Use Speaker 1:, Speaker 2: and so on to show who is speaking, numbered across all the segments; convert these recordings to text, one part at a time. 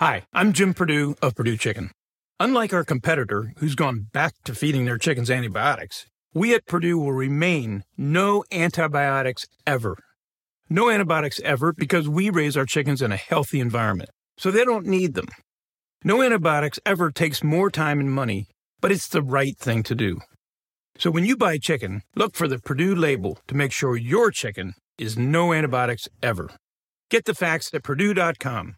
Speaker 1: Hi, I'm Jim Perdue of Perdue Chicken. Unlike our competitor, who's gone back to feeding their chickens antibiotics, we at Perdue will remain no antibiotics ever. No antibiotics ever because we raise our chickens in a healthy environment, so they don't need them. No antibiotics ever takes more time and money, but it's the right thing to do. So when you buy chicken, look for the Perdue label to make sure your chicken is no antibiotics ever. Get the facts at Perdue.com.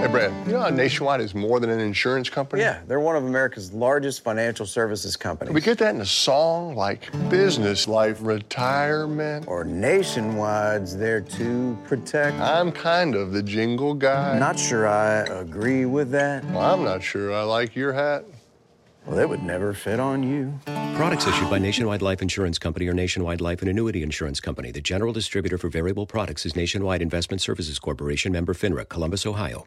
Speaker 2: Hey, Brad, you know how Nationwide is more than an insurance company?
Speaker 3: Yeah, they're one of America's largest financial services companies.
Speaker 2: Can we get that in a song like business life retirement?
Speaker 3: Or Nationwide's there to protect.
Speaker 2: I'm kind of the jingle guy.
Speaker 3: Not sure I agree with that.
Speaker 2: Well, I'm not sure I like your hat.
Speaker 3: Well, it would never fit on you.
Speaker 4: Products issued by Nationwide Life Insurance Company or Nationwide Life and Annuity Insurance Company. The general distributor for variable products is Nationwide Investment Services Corporation, member FINRA, Columbus, Ohio.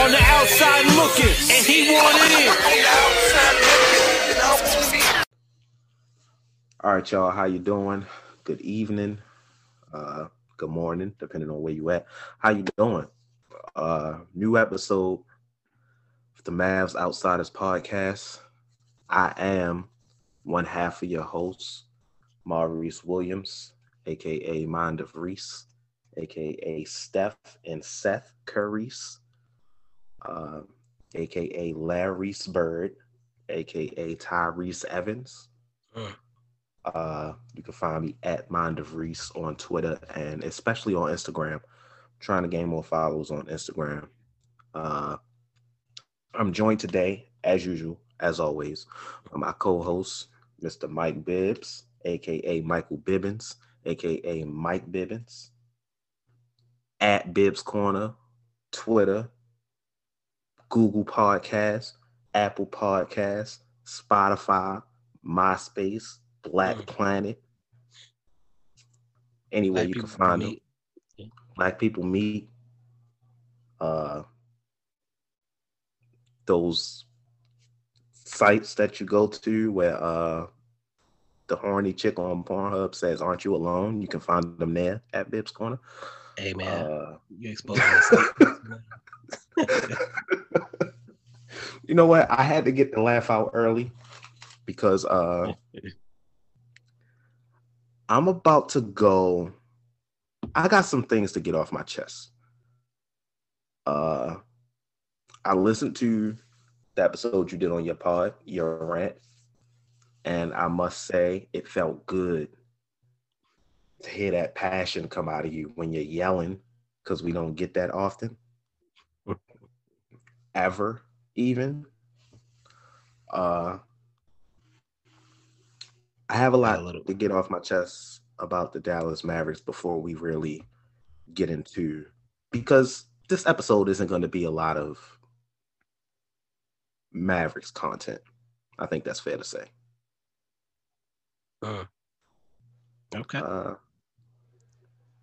Speaker 5: On the outside looking, and he wanted it.
Speaker 6: All right, y'all. How you doing? Good evening. Uh, good morning, depending on where you at. How you doing? Uh, new episode of the Mavs Outsiders podcast. I am one half of your host, Maurice Williams, aka Mind of Reese, aka Steph and Seth Curries uh, aka Larry's Bird, aka Tyrese Evans.
Speaker 5: Mm.
Speaker 6: Uh, you can find me at Mind of Reese on Twitter and especially on Instagram. I'm trying to gain more followers on Instagram. Uh, I'm joined today, as usual, as always, by my co-host, Mr. Mike Bibbs, aka Michael Bibbins, aka Mike Bibbins, at Bibbs Corner, Twitter, Google Podcasts, Apple Podcasts, Spotify, MySpace, Black
Speaker 5: Mm.
Speaker 6: Planet. Anywhere
Speaker 5: Black
Speaker 6: you can find
Speaker 5: meet.
Speaker 6: them. Black people meet. Uh, those sites that you go to where uh the horny chick on Pornhub says, "Aren't you alone?" You can find them there at Bibbs Corner.
Speaker 5: Hey man,
Speaker 6: Uh,
Speaker 5: you yourself.
Speaker 6: you know what? I had to get the laugh out early because uh I'm about to go. I got some things to get off my chest. Uh I listened to the episode you did on your pod, your rant, and I must say it felt good to hear that passion come out of you when you're yelling because we don't get that often ever even uh i have a lot
Speaker 5: a
Speaker 6: to get off my chest about the dallas mavericks before we really get into because this episode isn't going to be a lot of mavericks content i think that's fair to say
Speaker 5: Mm. Okay.
Speaker 6: uh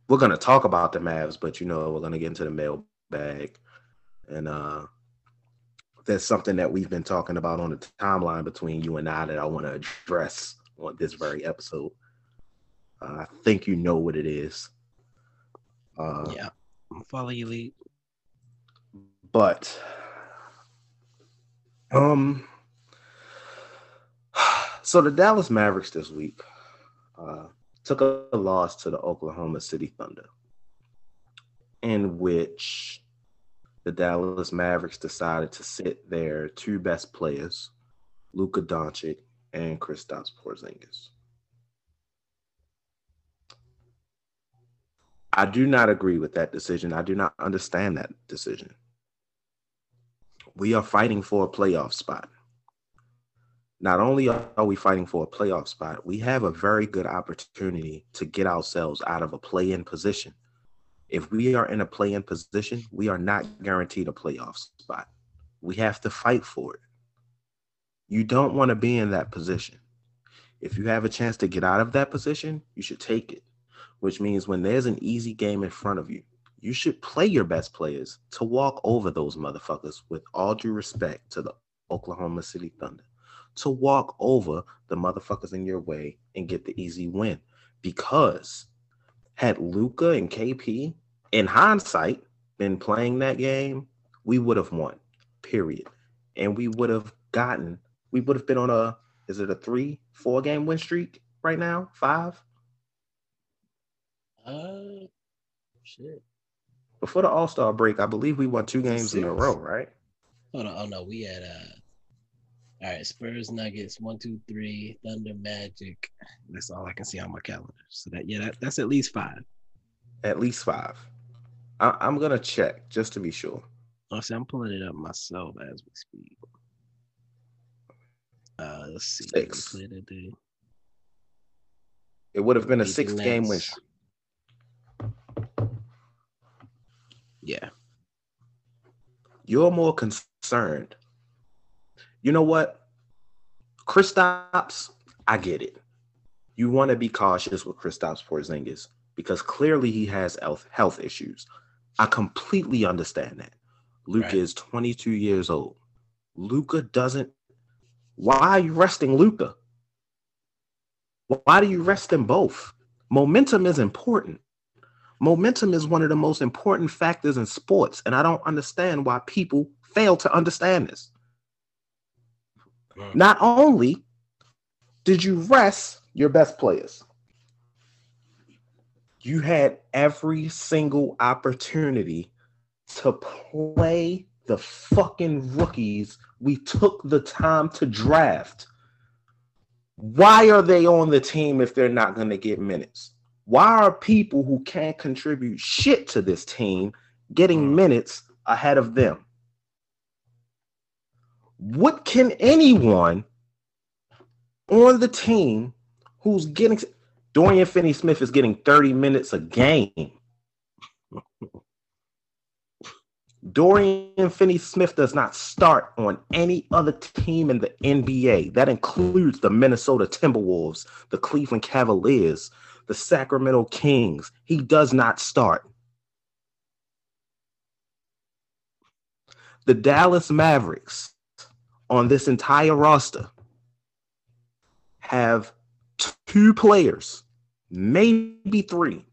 Speaker 6: we're going to talk about the mavs but you know we're going to get into the mailbag and uh there's something that we've been talking about on the timeline between you and I that I want to address on this very episode. Uh, I think you know what it is. Uh,
Speaker 5: yeah. Follow you lead.
Speaker 6: But um so the Dallas Mavericks this week uh took a loss to the Oklahoma City Thunder in which the Dallas Mavericks decided to sit their two best players, Luka Doncic and Kristaps Porzingis. I do not agree with that decision. I do not understand that decision. We are fighting for a playoff spot. Not only are we fighting for a playoff spot, we have a very good opportunity to get ourselves out of a play in position. If we are in a play in position, we are not guaranteed a playoff spot. We have to fight for it. You don't want to be in that position. If you have a chance to get out of that position, you should take it which means when there's an easy game in front of you, you should play your best players to walk over those motherfuckers with all due respect to the Oklahoma City Thunder, to walk over the motherfuckers in your way and get the easy win. Because had Luka and KP, in hindsight, been playing that game, we would have won, period. And we would have gotten, we would have been on a, is it a three, four game win streak right now? Five?
Speaker 7: Uh, shit.
Speaker 6: Before the All Star break, I believe we won two games Six. in a row, right?
Speaker 7: Hold on. Oh no, we had uh. All right, Spurs, Nuggets, one, two, three, Thunder, Magic. That's all I can see on my calendar. So that yeah, that, that's at least five.
Speaker 6: At least five. I, am gonna check just to be sure.
Speaker 7: Oh, see, I'm pulling it up myself as we speak. Uh, let's see.
Speaker 6: Six. It would have been a six game win.
Speaker 7: Yeah.
Speaker 6: You're more concerned. You know what? Kristaps, I get it. You want to be cautious with Kristaps Porzingis because clearly he has health health issues. I completely understand that. Luka right. is 22 years old. Luka doesn't. Why are you resting Luka? Why do you rest them both? Momentum is important. Momentum is one of the most important factors in sports, and I don't understand why people fail to understand this. Not only did you rest your best players, you had every single opportunity to play the fucking rookies we took the time to draft. Why are they on the team if they're not going to get minutes? Why are people who can't contribute shit to this team getting mm. minutes ahead of them? What can anyone on the team who's getting Dorian Finney Smith is getting 30 minutes a game. Dorian Finney Smith does not start on any other team in the NBA. That includes the Minnesota Timberwolves, the Cleveland Cavaliers, the Sacramento Kings. He does not start. The Dallas Mavericks on this entire roster have two players, maybe three.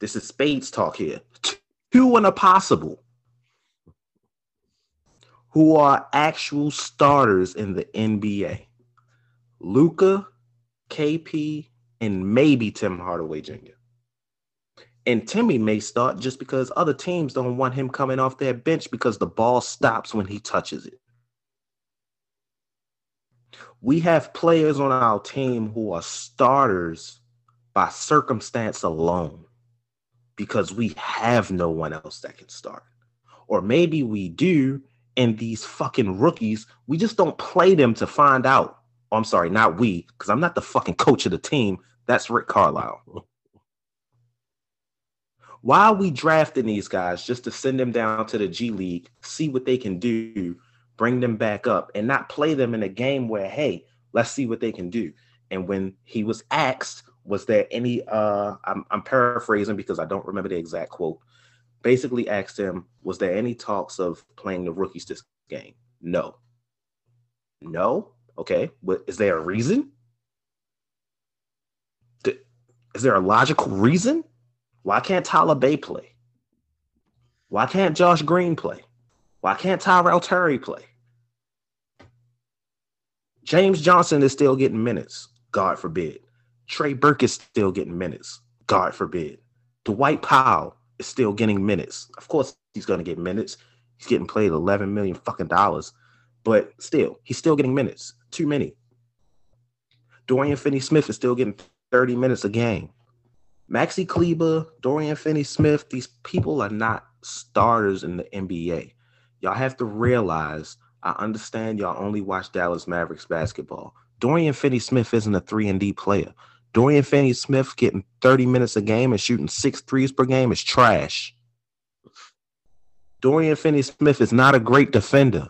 Speaker 6: This is Spades talk here. Two and a possible who are actual starters in the NBA. Luka, KP, and maybe Tim Hardaway Jr. And Timmy may start just because other teams don't want him coming off their bench because the ball stops when he touches it. We have players on our team who are starters by circumstance alone because we have no one else that can start. Or maybe we do, and these fucking rookies, we just don't play them to find out. Oh, I'm sorry, not we, because I'm not the fucking coach of the team. That's Rick Carlisle. Why are we drafting these guys just to send them down to the G League, see what they can do, bring them back up, and not play them in a game where, hey, let's see what they can do? And when he was asked, was there any uh I'm, I'm paraphrasing because I don't remember the exact quote. Basically asked him, was there any talks of playing the rookies this game? No. No. Okay. Is there a reason? Is there a logical reason? Why can't Tyler Bey play? Why can't Josh Green play? Why can't Tyrell Terry play? James Johnson is still getting minutes, God forbid. Trey Burke is still getting minutes, God forbid. Dwight Powell is still getting minutes. Of course, he's going to get minutes. He's getting paid 11 million fucking dollars, but still, he's still getting minutes. Too many. Dorian Finney Smith is still getting 30 minutes a game. Maxi Kleber, Dorian Finney Smith, these people are not starters in the NBA. Y'all have to realize, I understand y'all only watch Dallas Mavericks basketball. Dorian Finney Smith isn't a 3 and D player. Dorian Finney Smith getting 30 minutes a game and shooting six threes per game is trash. Dorian Finney Smith is not a great defender.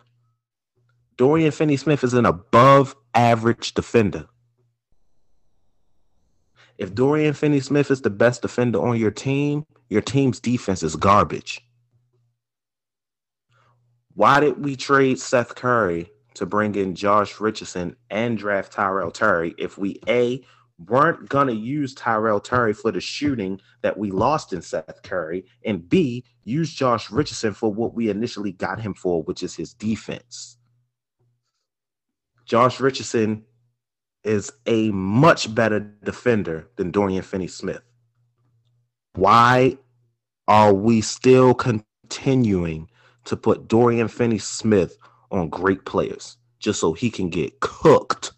Speaker 6: Dorian Finney Smith is an above average defender. If Dorian Finney Smith is the best defender on your team, your team's defense is garbage. Why did we trade Seth Curry to bring in Josh Richardson and draft Tyrell Terry if we A weren't gonna use Tyrell Terry for the shooting that we lost in Seth Curry, and B use Josh Richardson for what we initially got him for, which is his defense. Josh Richardson is a much better defender than Dorian Finney Smith. Why are we still continuing to put Dorian Finney Smith on great players just so he can get cooked?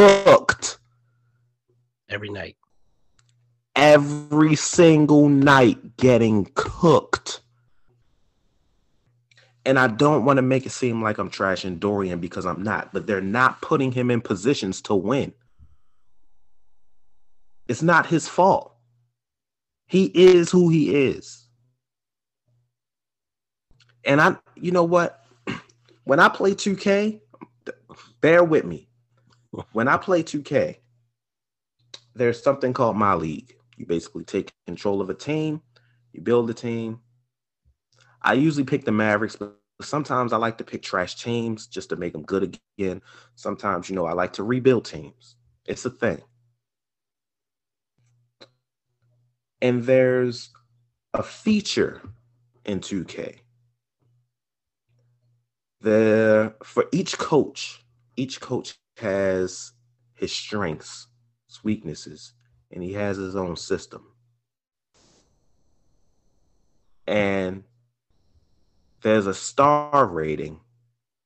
Speaker 6: Cooked
Speaker 7: every night.
Speaker 6: Every single night getting cooked. And I don't want to make it seem like I'm trashing Dorian because I'm not, but they're not putting him in positions to win. It's not his fault. He is who he is. And I, you know what? When I play 2K, bear with me. When I play 2K, there's something called my league. You basically take control of a team, you build a team, I usually pick the Mavericks, but sometimes I like to pick trash teams just to make them good again. Sometimes, you know, I like to rebuild teams. It's a thing. And there's a feature in 2K. There for each coach, each coach has his strengths, his weaknesses, and he has his own system. And there's a star rating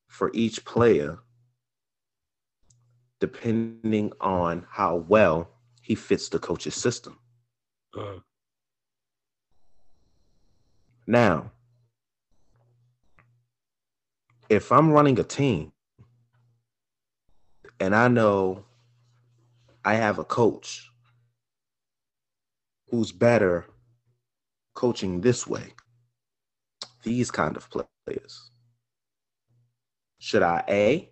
Speaker 6: for each player depending on how well he fits the coach's system. Uh. Now, if I'm running a team and I know I have a coach who's better coaching this way, these kind of players? Should I A,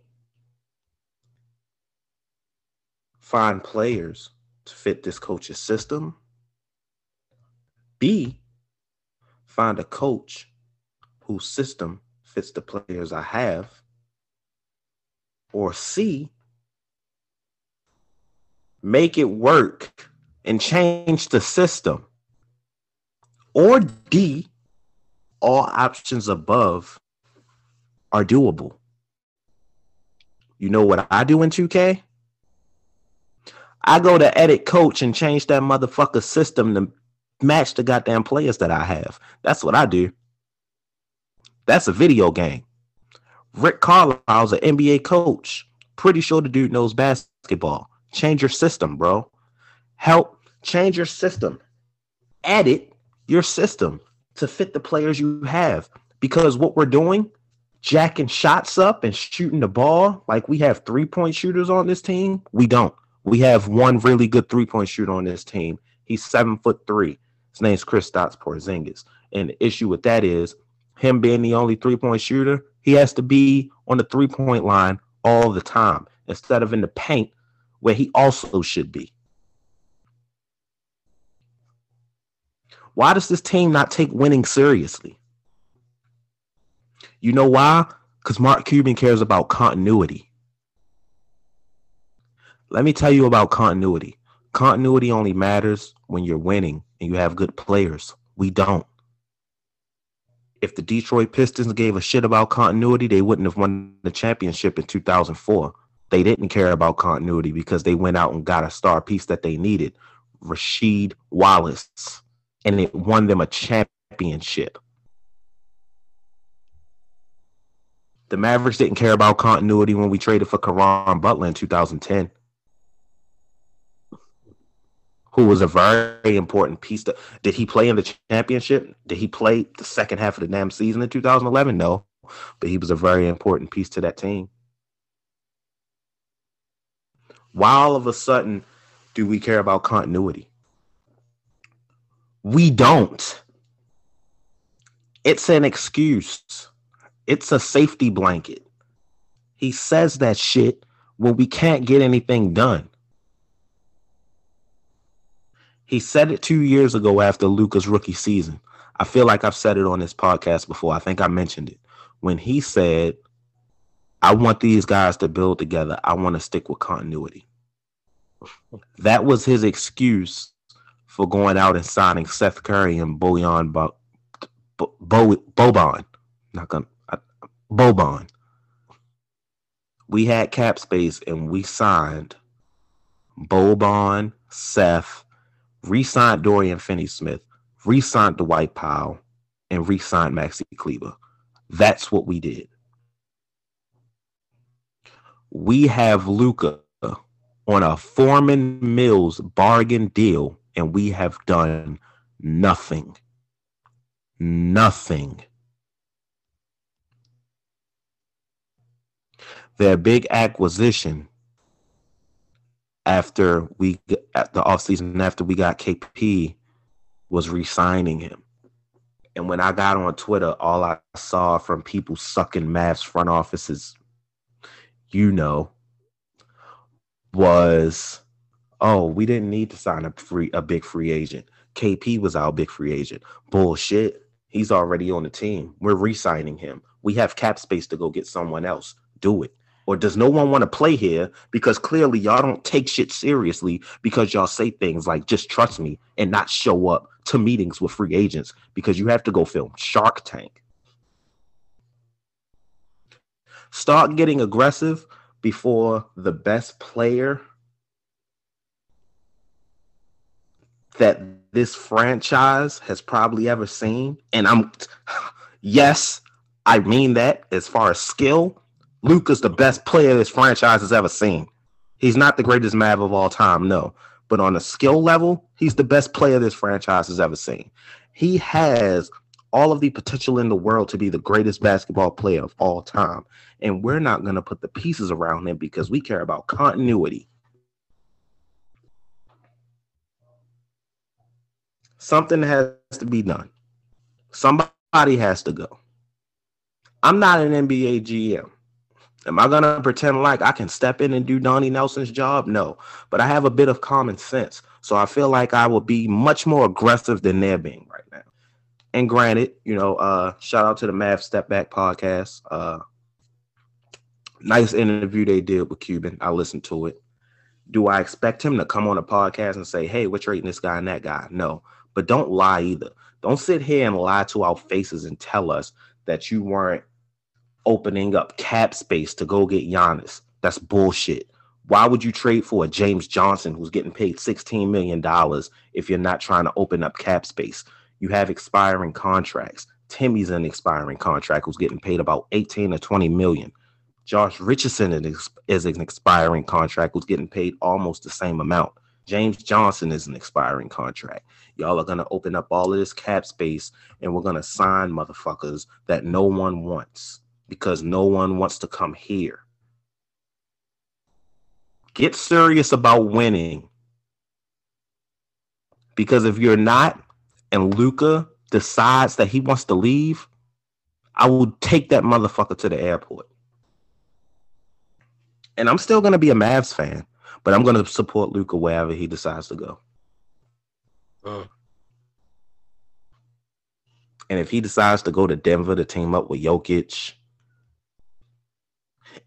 Speaker 6: find players to fit this coach's system? B, find a coach whose system fits the players I have? Or C, make it work and change the system? Or D, all options above are doable. You know what I do in 2K? I go to edit coach and change that motherfucker system to match the goddamn players that I have. That's what I do. That's a video game. Rick Carlisle's an NBA coach. Pretty sure the dude knows basketball. Change your system, bro. Help change your system. Edit your system to fit the players you have. Because what we're doing, jacking shots up and shooting the ball, like we have three point shooters on this team, we don't. We have one really good three point shooter on this team. He's seven foot three. His name's Kristaps Porzingis. And the issue with that is him being the only three point shooter, he has to be on the three point line all the time instead of in the paint where he also should be. Why does this team not take winning seriously? You know why? Because Mark Cuban cares about continuity. Let me tell you about continuity. Continuity only matters when you're winning and you have good players. We don't. If the Detroit Pistons gave a shit about continuity, they wouldn't have won the championship in 2004. They didn't care about continuity because they went out and got a star piece that they needed, Rasheed Wallace, and it won them a championship. The Mavericks didn't care about continuity when we traded for Caron Butler in 2010, who was a very important piece. To, did he play in the championship? Did he play the second half of the damn season in 2011? No, but he was a very important piece to that team. Why all of a sudden do we care about continuity? We don't. It's an excuse. It's a safety blanket. He says that shit when we can't get anything done. He said it two years ago after Luka's rookie season. I feel like I've said it on this podcast before. I think I mentioned it. When he said, I want these guys to build together, I want to stick with continuity. That was his excuse for going out and signing Seth Curry and Bojan Bo- Bo- Boban. Not gonna Boban. We had cap space and we signed Boban, Seth, re-signed Dorian Finney-Smith, re-signed Dwight Powell, and re-signed Maxi Kleber. That's what we did. We have Luka on a Forman Mills bargain deal, and we have done nothing. Nothing. Their big acquisition after we at the offseason after we got KP was re-signing him. And when I got on Twitter, all I saw from people sucking Mavs front offices, you know, was, oh, we didn't need to sign a free a big free agent. KP was our big free agent. Bullshit. He's already on the team. We're re-signing him. We have cap space to go get someone else. Do it. Or does no one want to play here because clearly y'all don't take shit seriously because y'all say things like just trust me and not show up to meetings with free agents because you have to go film Shark Tank. Start getting aggressive before the best player that this franchise has probably ever seen. And I'm, yes, I mean that as far as skill, Luka's the best player this franchise has ever seen. He's not the greatest Mav of all time, no. But on a skill level, he's the best player this franchise has ever seen. He has all of the potential in the world to be the greatest basketball player of all time. And we're not going to put the pieces around him because we care about continuity. Something has to be done. Somebody has to go. I'm not an NBA GM. Am I gonna pretend like I can step in and do Donnie Nelson's job? No, but I have a bit of common sense, so I feel like I will be much more aggressive than they're being right now. And granted, you know, uh, shout out to the Math Step Back podcast. Uh, nice interview they did with Cuban. I listened to it. Do I expect him to come on a podcast and say, "Hey, we're trading this guy and that guy"? No, but don't lie either. Don't sit here and lie to our faces and tell us that you weren't opening up cap space to go get Giannis. That's bullshit. Why would you trade for a James Johnson who's getting paid $16 million if you're not trying to open up cap space? You have expiring contracts. Timmy's an expiring contract who's getting paid about 18 or 20 million. Josh Richardson is an expiring contract who's getting paid almost the same amount. James Johnson is an expiring contract. Y'all are going to open up all of this cap space and we're going to sign motherfuckers that no one wants because no one wants to come here. Get serious about winning. Because if you're not, and Luka decides that he wants to leave, I will take that motherfucker to the airport. And I'm still going to be a Mavs fan, but I'm going to support Luka wherever he decides to go. Uh. And if he decides to go to Denver to team up with Jokic,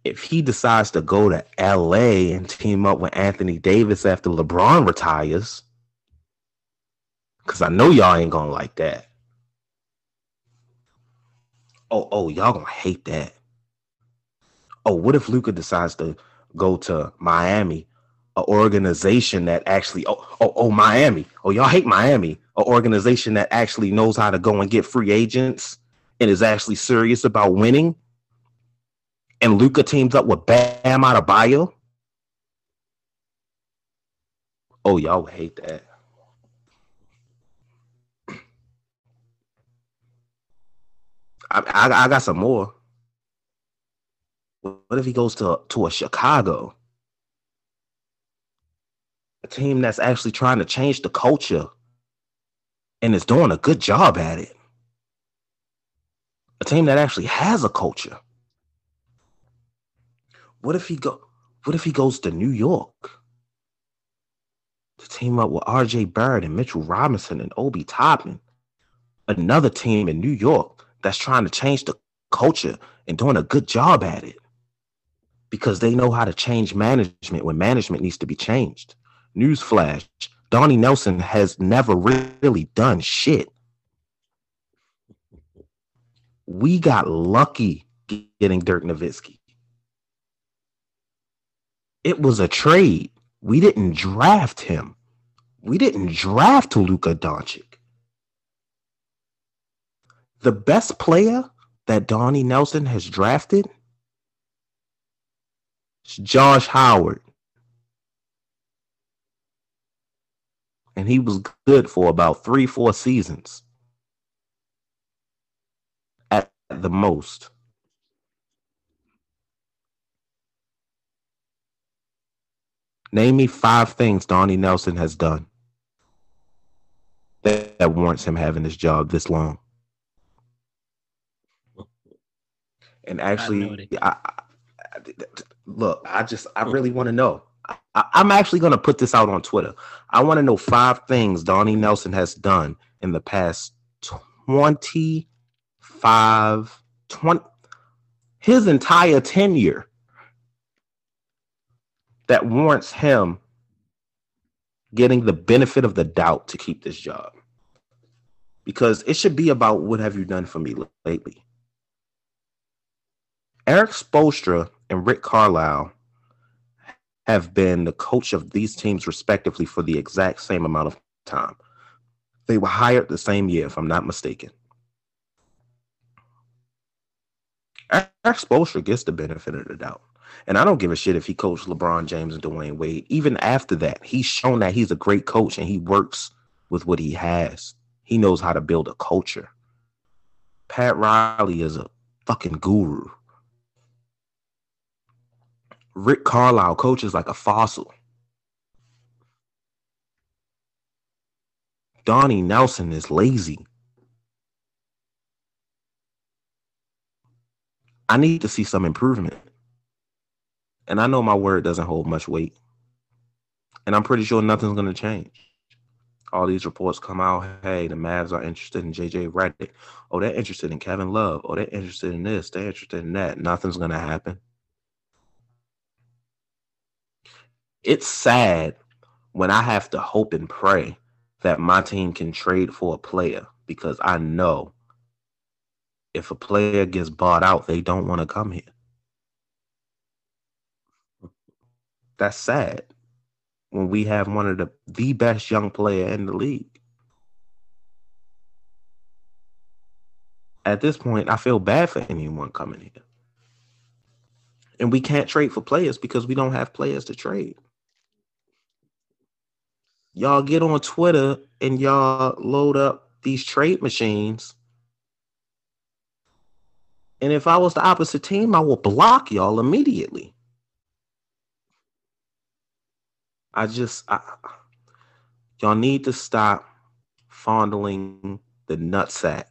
Speaker 6: if he decides to go to LA and team up with Anthony Davis after LeBron retires, because I know y'all ain't gonna like that. Oh, oh, y'all gonna hate that. Oh, what if Luka decides to go to Miami, an organization that actually oh oh oh Miami. Oh, y'all hate Miami, an organization that actually knows how to go and get free agents and is actually serious about winning and Luka teams up with Bam Adebayo. Oh, y'all hate that. I, I, I got some more. What if he goes to to a Chicago, a team that's actually trying to change the culture and is doing a good job at it? A team that actually has a culture. What if he go? What if he goes to New York to team up with R.J. Barrett and Mitchell Robinson and Obi Toppin, another team in New York that's trying to change the culture and doing a good job at it because they know how to change management when management needs to be changed. Newsflash: Donnie Nelson has never really done shit. We got lucky getting Dirk Nowitzki. It was a trade. We didn't draft him. We didn't draft Luka Doncic. The best player that Donnie Nelson has drafted is Josh Howard. And he was good for about three, four seasons at the most. Name me five things Donnie Nelson has done that, that warrants him having this job this long. And actually, I, I, look, I just, I really want to know. I, I'm actually going to put this out on Twitter. I want to know five things Donnie Nelson has done in the past 25, 20, his entire tenure that warrants him getting the benefit of the doubt to keep this job. Because it should be about what have you done for me lately. Erik Spoelstra and Rick Carlisle have been the coach of these teams respectively for the exact same amount of time. They were hired the same year, if I'm not mistaken. Erik Spoelstra gets the benefit of the doubt. And I don't give a shit if he coached LeBron James and Dwyane Wade. Even after that, he's shown that he's a great coach and he works with what he has. He knows how to build a culture. Pat Riley is a fucking guru. Rick Carlisle coaches like a fossil. Donnie Nelson is lazy. I need to see some improvement. And I know my word doesn't hold much weight. And I'm pretty sure nothing's going to change. All these reports come out hey, the Mavs are interested in JJ Redick. Oh, they're interested in Kevin Love. Oh, they're interested in this. They're interested in that. Nothing's going to happen. It's sad when I have to hope and pray that my team can trade for a player because I know if a player gets bought out, they don't want to come here. That's sad when we have one of the the best young player in the league. At this point, I feel bad for anyone coming here. And we can't trade for players because we don't have players to trade. Y'all get on Twitter and y'all load up these trade machines. And if I was the opposite team, I will block y'all immediately. I just, I, y'all need to stop fondling the nutsack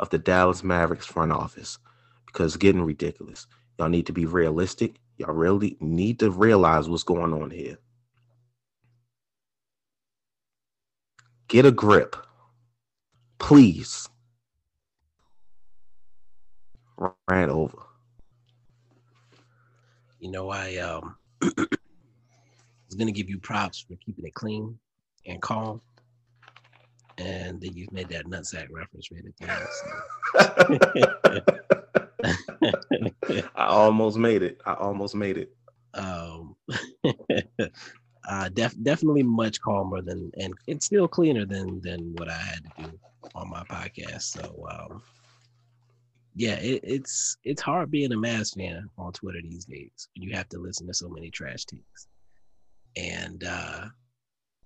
Speaker 6: of the Dallas Mavericks front office because it's getting ridiculous. Y'all need to be realistic. Y'all really need to realize what's going on here. Get a grip. Please. Ran over.
Speaker 7: You know, I um was gonna give you props for keeping it clean and calm. And then you made that nutsack reference right
Speaker 6: at the end. I almost made it. I almost made it.
Speaker 7: Um, uh, def- definitely much calmer than, and it's still cleaner than than what I had to do on my podcast. So, um, yeah, it, it's it's hard being a Mavs fan on Twitter these days. You have to listen to so many trash takes, and uh,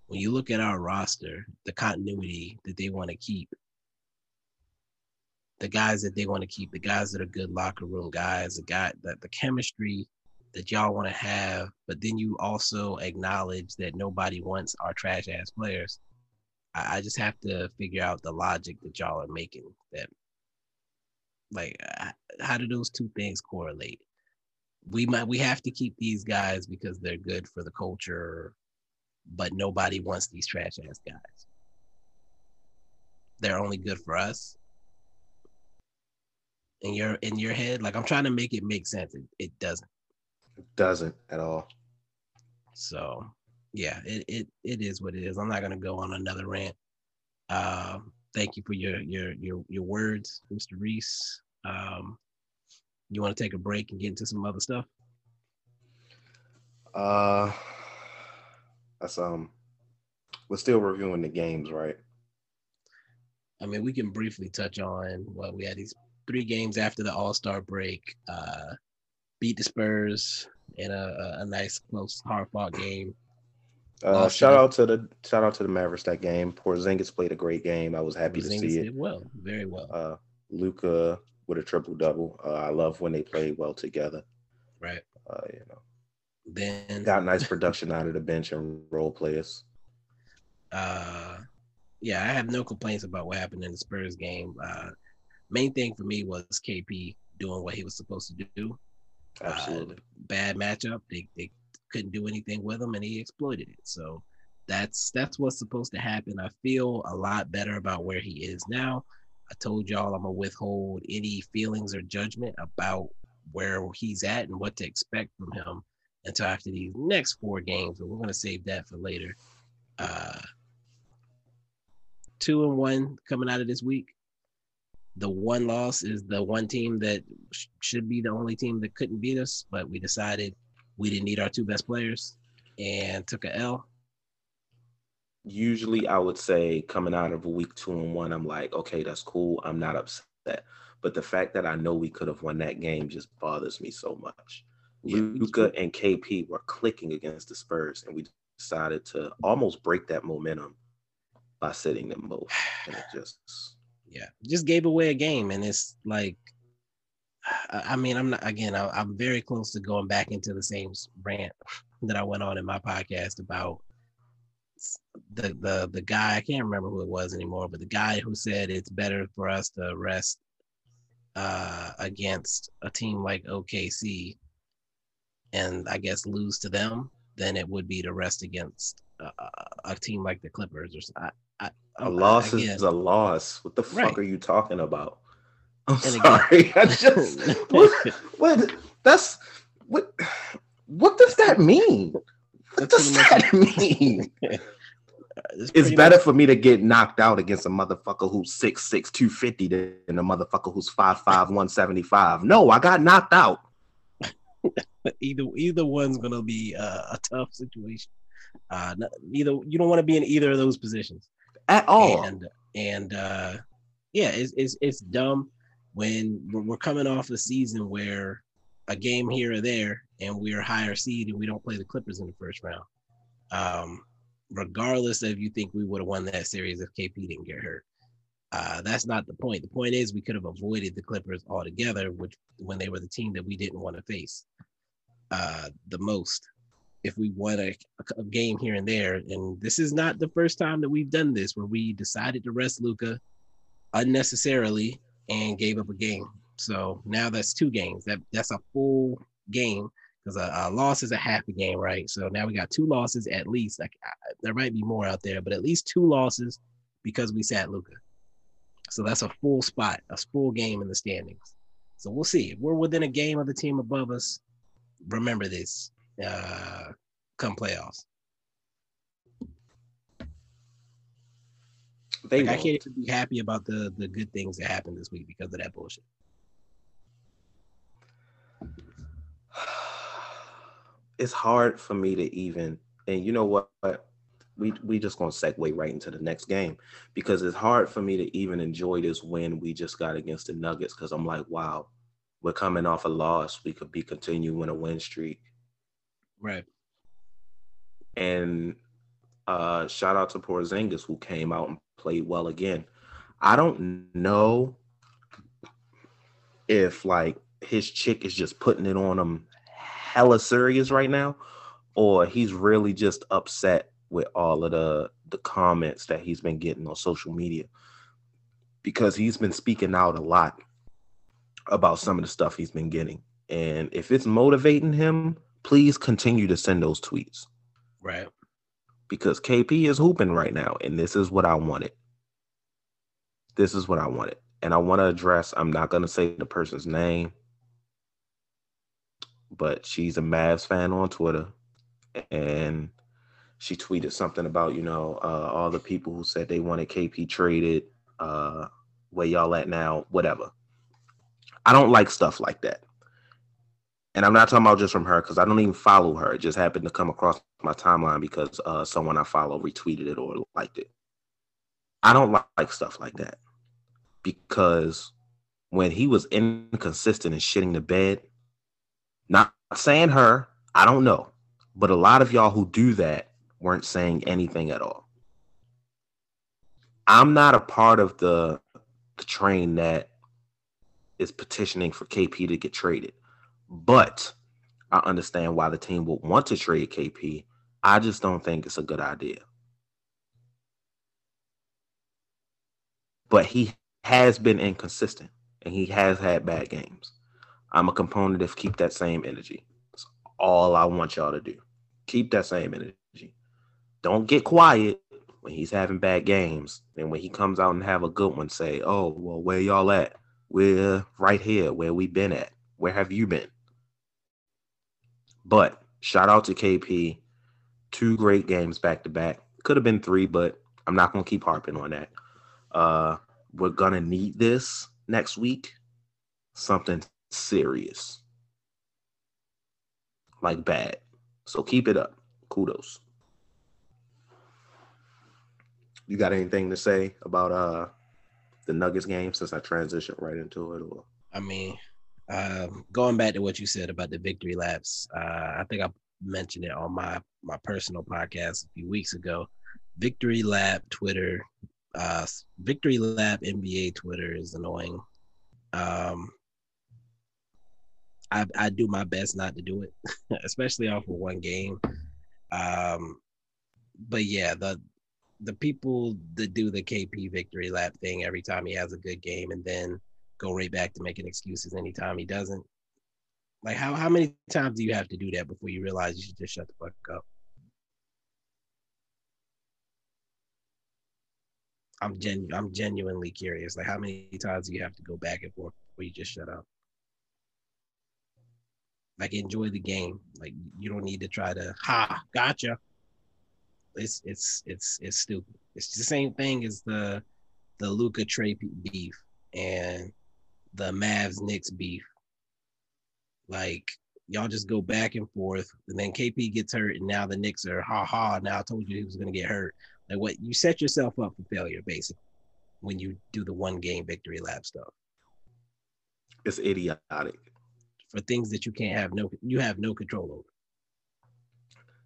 Speaker 7: when you look at our roster, the continuity that they want to keep, the guys that they want to keep, the guys that are good locker room guys, the guy that the chemistry that y'all want to have, but then you also acknowledge that nobody wants our trash ass players. I, I just have to figure out the logic that y'all are making that like, uh, how do those two things correlate? We might we have to keep these guys because they're good for the culture, but nobody wants these trash ass guys. They're only good for us. In your in your head, like I'm trying to make it make sense. It, it doesn't.
Speaker 6: It doesn't at all.
Speaker 7: So yeah, it, it it is what it is. I'm not gonna go on another rant. Um, thank you for your your your your words, Mr. Reese. Um, you want to take a break and get into some other stuff?
Speaker 6: Uh, that's um, we're still reviewing the games, right?
Speaker 7: I mean, we can briefly touch on what we had these three games after the All Star break. Uh, beat the Spurs in a, a nice, close, hard fought game.
Speaker 6: Uh, shout out to the shout out to the Mavericks that game. Porzingis played a great game. I was happy
Speaker 7: Porzingis
Speaker 6: to see it.
Speaker 7: Did well, very well.
Speaker 6: Uh, Luka with a triple double. Uh, I love when they play well together.
Speaker 7: Right.
Speaker 6: Uh, you know.
Speaker 7: Then
Speaker 6: got nice production out of the bench and role players.
Speaker 7: Uh, yeah, I have no complaints about what happened in the Spurs game. Uh, main thing for me was KP doing what he was supposed to do.
Speaker 6: Absolutely.
Speaker 7: Uh, bad matchup. They they couldn't do anything with him, and he exploited it. So that's that's what's supposed to happen. I feel a lot better about where he is now. I told y'all I'm gonna withhold any feelings or judgment about where he's at and what to expect from him until after these next four games, but we're gonna save that for later. Uh, two and one coming out of this week. The one loss is the one team that sh- should be the only team that couldn't beat us, but we decided we didn't need our two best players and took a L.
Speaker 6: Usually, I would say coming out of a week two and one, I'm like, okay, that's cool. I'm not upset. But the fact that I know we could have won that game just bothers me so much.
Speaker 7: Yeah,
Speaker 6: Luka and KP were clicking against the Spurs, and we decided to almost break that momentum by sitting them both. And it just
Speaker 7: yeah, just gave away a game, and it's like, I mean, I'm not again. I, I'm very close to going back into the same rant that I went on in my podcast about the the the guy. I can't remember who it was anymore, but the guy who said it's better for us to rest uh, against a team like OKC and I guess lose to them than it would be to rest against uh, a team like the Clippers or something. I,
Speaker 6: a loss
Speaker 7: again,
Speaker 6: is a loss. What the fuck
Speaker 7: Right.
Speaker 6: are you talking about? I'm
Speaker 7: And again-
Speaker 6: sorry. I just what, what that's what what does that mean? What
Speaker 7: That's
Speaker 6: does that mean?
Speaker 7: it's
Speaker 6: It's better
Speaker 7: much-
Speaker 6: for me to get knocked out against a motherfucker who's 6'6, 250 than a motherfucker who's 5'5, 175. No, I got knocked out.
Speaker 7: either either one's gonna be uh, a tough situation. Uh, n- either you don't want to be in either of those positions.
Speaker 6: At all.
Speaker 7: and and uh yeah it's it's, it's dumb when we're, coming off a season where a game here or there and we're higher seed and we don't play the clippers in the first round. Um regardless of you think we would have won that series if kp didn't get hurt. Uh that's not the point. The point is we could have avoided the clippers altogether which when they were the team that we didn't want to face uh the most if we won a, a game here and there. And this is not the first time that we've done this where we decided to rest Luka unnecessarily and gave up a game. So now that's two games. That that's a full game because a, a loss is a half a game, right? So now we got two losses at least. Like I, there might be more out there, but at least two losses because we sat Luka. So that's a full spot, a full game in the standings. So we'll see. If we're within a game of the team above us, remember this uh, come playoffs.
Speaker 6: They
Speaker 7: Like, I can't even be happy about the the good things that happened this week because of that bullshit.
Speaker 6: it's hard for me to even and you know what we we just gonna segue right into the next game because it's hard for me to even enjoy this win we just got against the Nuggets because I'm like, wow, we're coming off a loss. We could be continuing a win streak.
Speaker 7: Right.
Speaker 6: And uh shout out to Porzingis who came out and played well again. I don't know if like his chick is just putting it on him hella serious right now, or he's really just upset with all of the the comments that he's been getting on social media because he's been speaking out a lot about some of the stuff he's been getting. And if it's motivating him, please continue to send those tweets.
Speaker 7: Right.
Speaker 6: Because KP is hooping right now, and this is what I wanted. This is what I wanted. And I want to address, I'm not going to say the person's name, but she's a Mavs fan on Twitter. And she tweeted something about, you know, uh, all the people who said they wanted KP traded, uh, where y'all at now, whatever. I don't like stuff like that. And I'm not talking about just from her because I don't even follow her. It just happened to come across my timeline because uh, someone I follow retweeted it or liked it. I don't like stuff like that because when he was inconsistent and shitting the bed, not saying her, I don't know, but a lot of y'all who do that weren't saying anything at all. I'm not a part of the, the train that is petitioning for KP to get traded. But I understand why the team would want to trade KP. I just don't think it's a good idea. But he has been inconsistent and he has had bad games. I'm a component of keep that same energy. That's all I want y'all to do. Keep that same energy. Don't get quiet when he's having bad games. And when he comes out and have a good one, say, oh, well, where y'all at? We're right here where we been at. Where have you been? But shout out to KP. Two great games back to back. Could have been three, but I'm not gonna keep harping on that. Uh we're gonna need this next week. Something serious. Like bad. So keep it up. Kudos. You got anything to say about uh the Nuggets game since I transitioned right into it or
Speaker 7: I mean, um, going back to what you said about the victory laps, uh, I think I mentioned it on my my personal podcast a few weeks ago. Victory lap Twitter, uh, victory lap NBA Twitter is annoying. Um, I I do my best not to do it, especially off of one game. Um, but yeah, the the people that do the KP victory lap thing every time he has a good game and then go right back to making excuses anytime he doesn't. Like how how many times do you have to do that before you realize you should just shut the fuck up? I'm genu- I'm genuinely curious. Like how many times do you have to go back and forth before you just shut up? Like enjoy the game. Like you don't need to try to ha gotcha it's it's it's it's stupid. It's the same thing as the the Luka Trae beef and the Mavs Knicks beef. Like y'all just go back and forth, and then KP gets hurt, and now the Knicks are ha ha. Now I told you he was gonna get hurt. Like what you set yourself up for failure, basically, when you do the one game victory lap stuff.
Speaker 6: It's idiotic
Speaker 7: for things that you can't have no you have no control over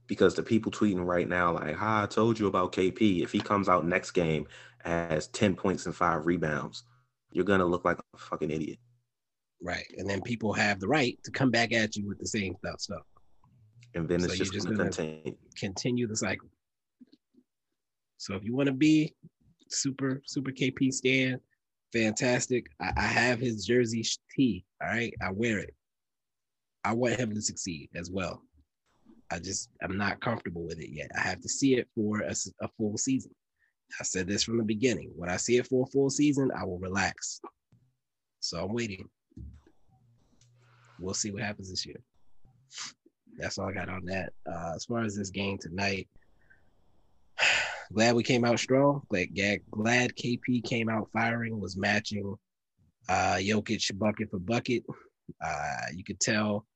Speaker 6: because the people tweeting right now, like, "Hi, I told you about KP. If he comes out next game as ten points and five rebounds, you're gonna look like a fucking idiot."
Speaker 7: Right, and then people have the right to come back at you with the same stuff.
Speaker 6: And then so it's just, just gonna, gonna continue.
Speaker 7: continue the cycle. So if you want to be super super KP stand, fantastic. I, I have his jersey tee. All right, I wear it. I want him to succeed as well. I just I'm not comfortable with it yet. I have to see it for a, a full season. I said this from the beginning. When I see it for a full season, I will relax. So I'm waiting. We'll see what happens this year. That's all I got on that. Uh, as far as this game tonight, glad we came out strong. Glad, glad KP came out firing, was matching uh, Jokic bucket for bucket. Uh, you could tell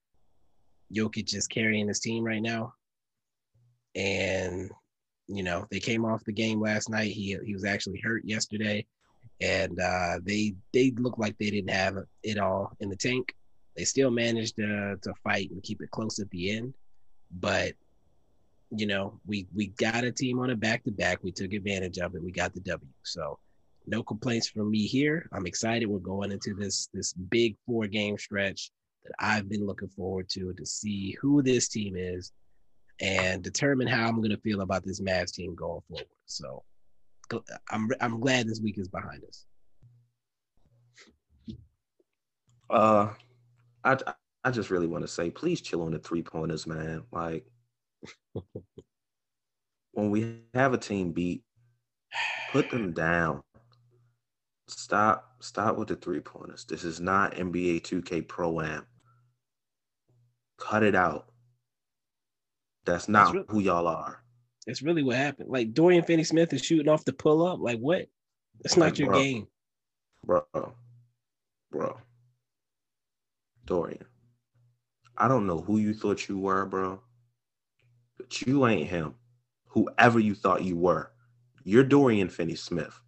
Speaker 7: Jokic is carrying his team right now. And you know, they came off the game last night. He he was actually hurt yesterday, and uh, they they looked like they didn't have it all in the tank. They still managed to to fight and keep it close at the end, but you know, we we got a team on a back to back. We took advantage of it. We got the W. So no complaints from me here. I'm excited. We're going into this this big four game stretch that I've been looking forward to to see who this team is and determine how I'm going to feel about this Mavs team going forward. So I'm I'm glad this week is behind us.
Speaker 6: Uh, I I just really want to say, please chill on the three pointers, man. Like when we have a team beat, put them down. Stop, stop with the three pointers. This is not NBA 2K Pro Am. Cut it out. That's not That's really, who y'all are.
Speaker 7: That's really what happened. Like Dorian Finney Smith is shooting off the pull up. Like what? That's not like, your
Speaker 6: bro,
Speaker 7: game.
Speaker 6: Bro. Bro. Dorian. I don't know who you thought you were, bro. But you ain't him. Whoever you thought you were. You're Dorian Finney Smith.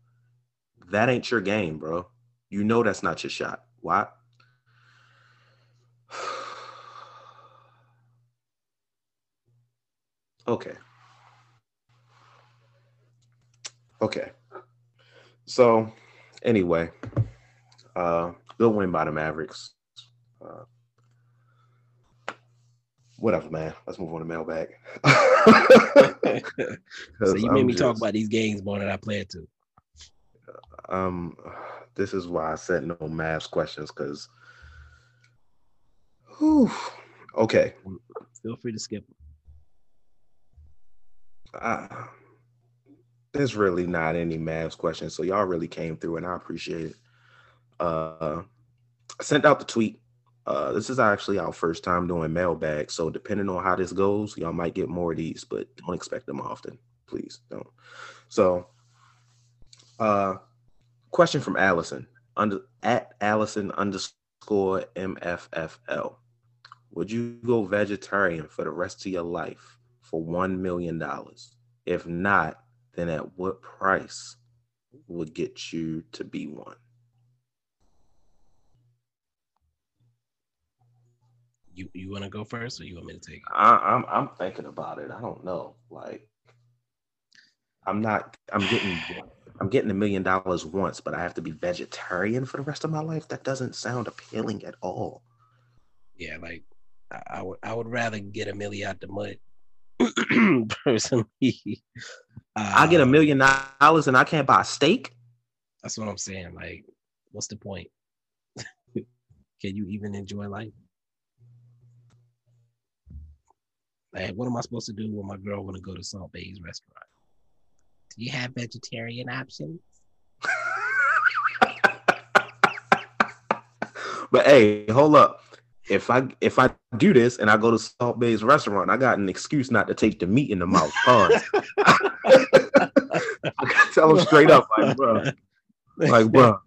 Speaker 6: That ain't your game, bro. You know that's not your shot. Why? Okay. Okay. So, anyway, uh, good win by the Mavericks. Uh, whatever, man. Let's move on to mailbag.
Speaker 7: so you made I'm me just, talk about these games more than I planned to.
Speaker 6: Um, this is why I said no Mavs questions because. Okay.
Speaker 7: Feel free to skip.
Speaker 6: Uh, there's really not any Mavs questions, so y'all really came through, and I appreciate it. Uh, I sent out the tweet uh, this is actually our first time doing mailbag, so depending on how this goes, y'all might get more of these, but don't expect them often. Please don't. So, uh, question from Allison under at Allison underscore MFFL. Would you go vegetarian for the rest of your life for one million dollars? If not, then at what price would get you to be one?
Speaker 7: you you want to go first, or you want me to take it?
Speaker 6: I, I'm I'm thinking about it. I don't know. Like, I'm not. I'm getting. I'm getting a million dollars once, but I have to be vegetarian for the rest of my life. That doesn't sound appealing at all.
Speaker 7: Yeah, like I, I would. I would rather get a million out the mud. personally,
Speaker 6: uh, I get a million dollars and I can't buy a steak.
Speaker 7: That's what I'm saying. Like, what's the point? Can you even enjoy life? Like, what am I supposed to do when my girl want to go to Salt Bae's restaurant? Do you have vegetarian options?
Speaker 6: but hey, hold up. If I if I do this and I go to Salt Bae's restaurant, I got an excuse not to take the meat in the mouth. Pause. I gotta tell them straight up, like, bro, like, bro,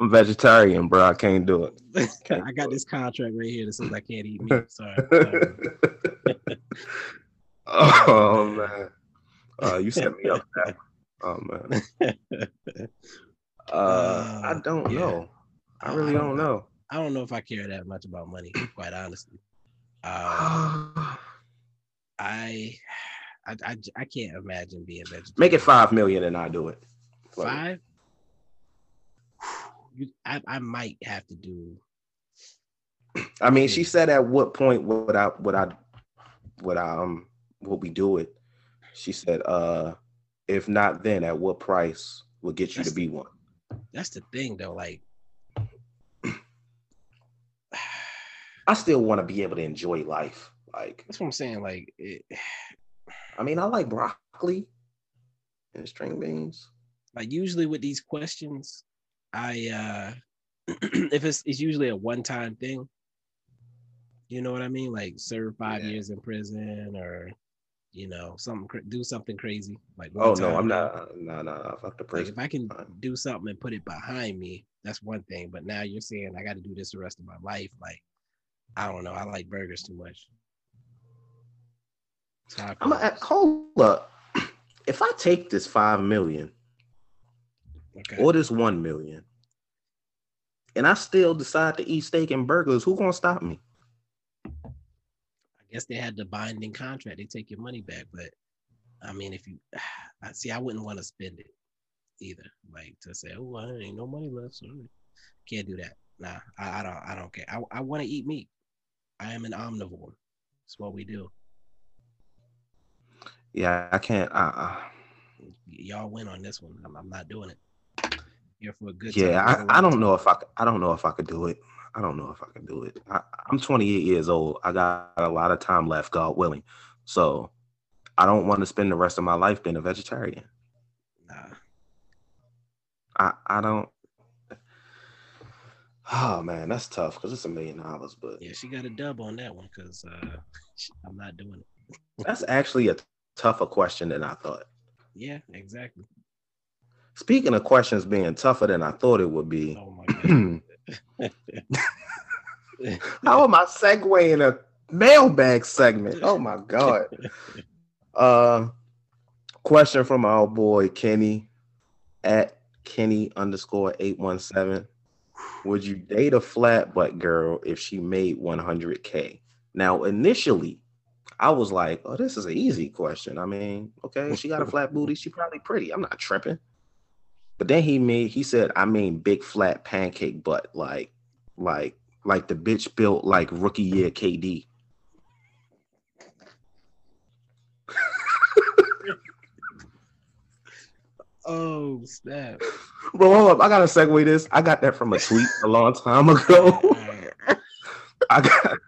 Speaker 6: I'm vegetarian, bro. I can't do it.
Speaker 7: Can't I got this contract right here that says I can't eat meat. Sorry. Sorry.
Speaker 6: oh man, uh, you set me up. That. Oh man. Uh, I don't yeah. know. I really don't, don't, know.
Speaker 7: I don't know if I care that much about money, quite honestly. Um, I, I, I, I can't imagine being vegetarian.
Speaker 6: Make it five million and I do it.
Speaker 7: Five you, I, I might have to do.
Speaker 6: I mean, she said at what point would I would I would I um would we do it? She said, uh, if not then, at what price would get you that's to be one?
Speaker 7: That's the thing though, like
Speaker 6: I still want to be able to enjoy life. Like
Speaker 7: that's what I'm saying. Like it,
Speaker 6: I mean, I like broccoli and string beans.
Speaker 7: Like usually with these questions, I uh if it's it's usually a one time thing. You know what I mean? Like serve five yeah. years in prison or you know something do something crazy like
Speaker 6: oh no i'm not no no no fuck the prison
Speaker 7: like if i can do something and put it behind me that's one thing but now you're saying i got to do this the rest of my life like i don't know i like burgers too much
Speaker 6: i'm a, hold up if I take this five million
Speaker 7: Okay.
Speaker 6: or this one million, and I still decide to eat steak and burgers, who gonna stop me?
Speaker 7: I guess they had the binding contract. They take your money back, but I mean, if you, I see, I wouldn't want to spend it either. Like to say, oh, I ain't no money left, so can't do that. Nah, I, I don't, I don't care. I, I want to eat meat. I am an omnivore. That's what we do.
Speaker 6: Yeah, I can't. Uh, uh,
Speaker 7: Y'all win on this one. I'm, I'm not doing it. Here for a good
Speaker 6: yeah,
Speaker 7: time.
Speaker 6: I, I don't know if I, I don't know if I could do it. I don't know if I can do it. I, I'm 28 years old. I got a lot of time left, God willing. So I don't want to spend the rest of my life being a vegetarian.
Speaker 7: Nah,
Speaker 6: I, I don't. Oh man, that's tough because it's a million dollars, but
Speaker 7: yeah, she got a dub on that one because uh, I'm not doing it.
Speaker 6: that's actually a tougher question than I thought.
Speaker 7: Yeah, exactly.
Speaker 6: Speaking of questions being tougher than I thought it would be,
Speaker 7: Oh my god.
Speaker 6: how am I segueing a mailbag segment? Oh my god. Uh, question from our boy Kenny at Kenny underscore eight one seven. Would you date a flat butt girl if she made one hundred k? Now, initially, I was like, "Oh, this is an easy question." I mean, okay, she got a flat booty. She probably pretty. I'm not tripping. But then he made he said, "I mean, big flat pancake butt, like, like, like the bitch built like rookie year KD."
Speaker 7: Oh snap!
Speaker 6: Bro, hold up. I gotta segue this. I got that from a tweet a long time ago. I got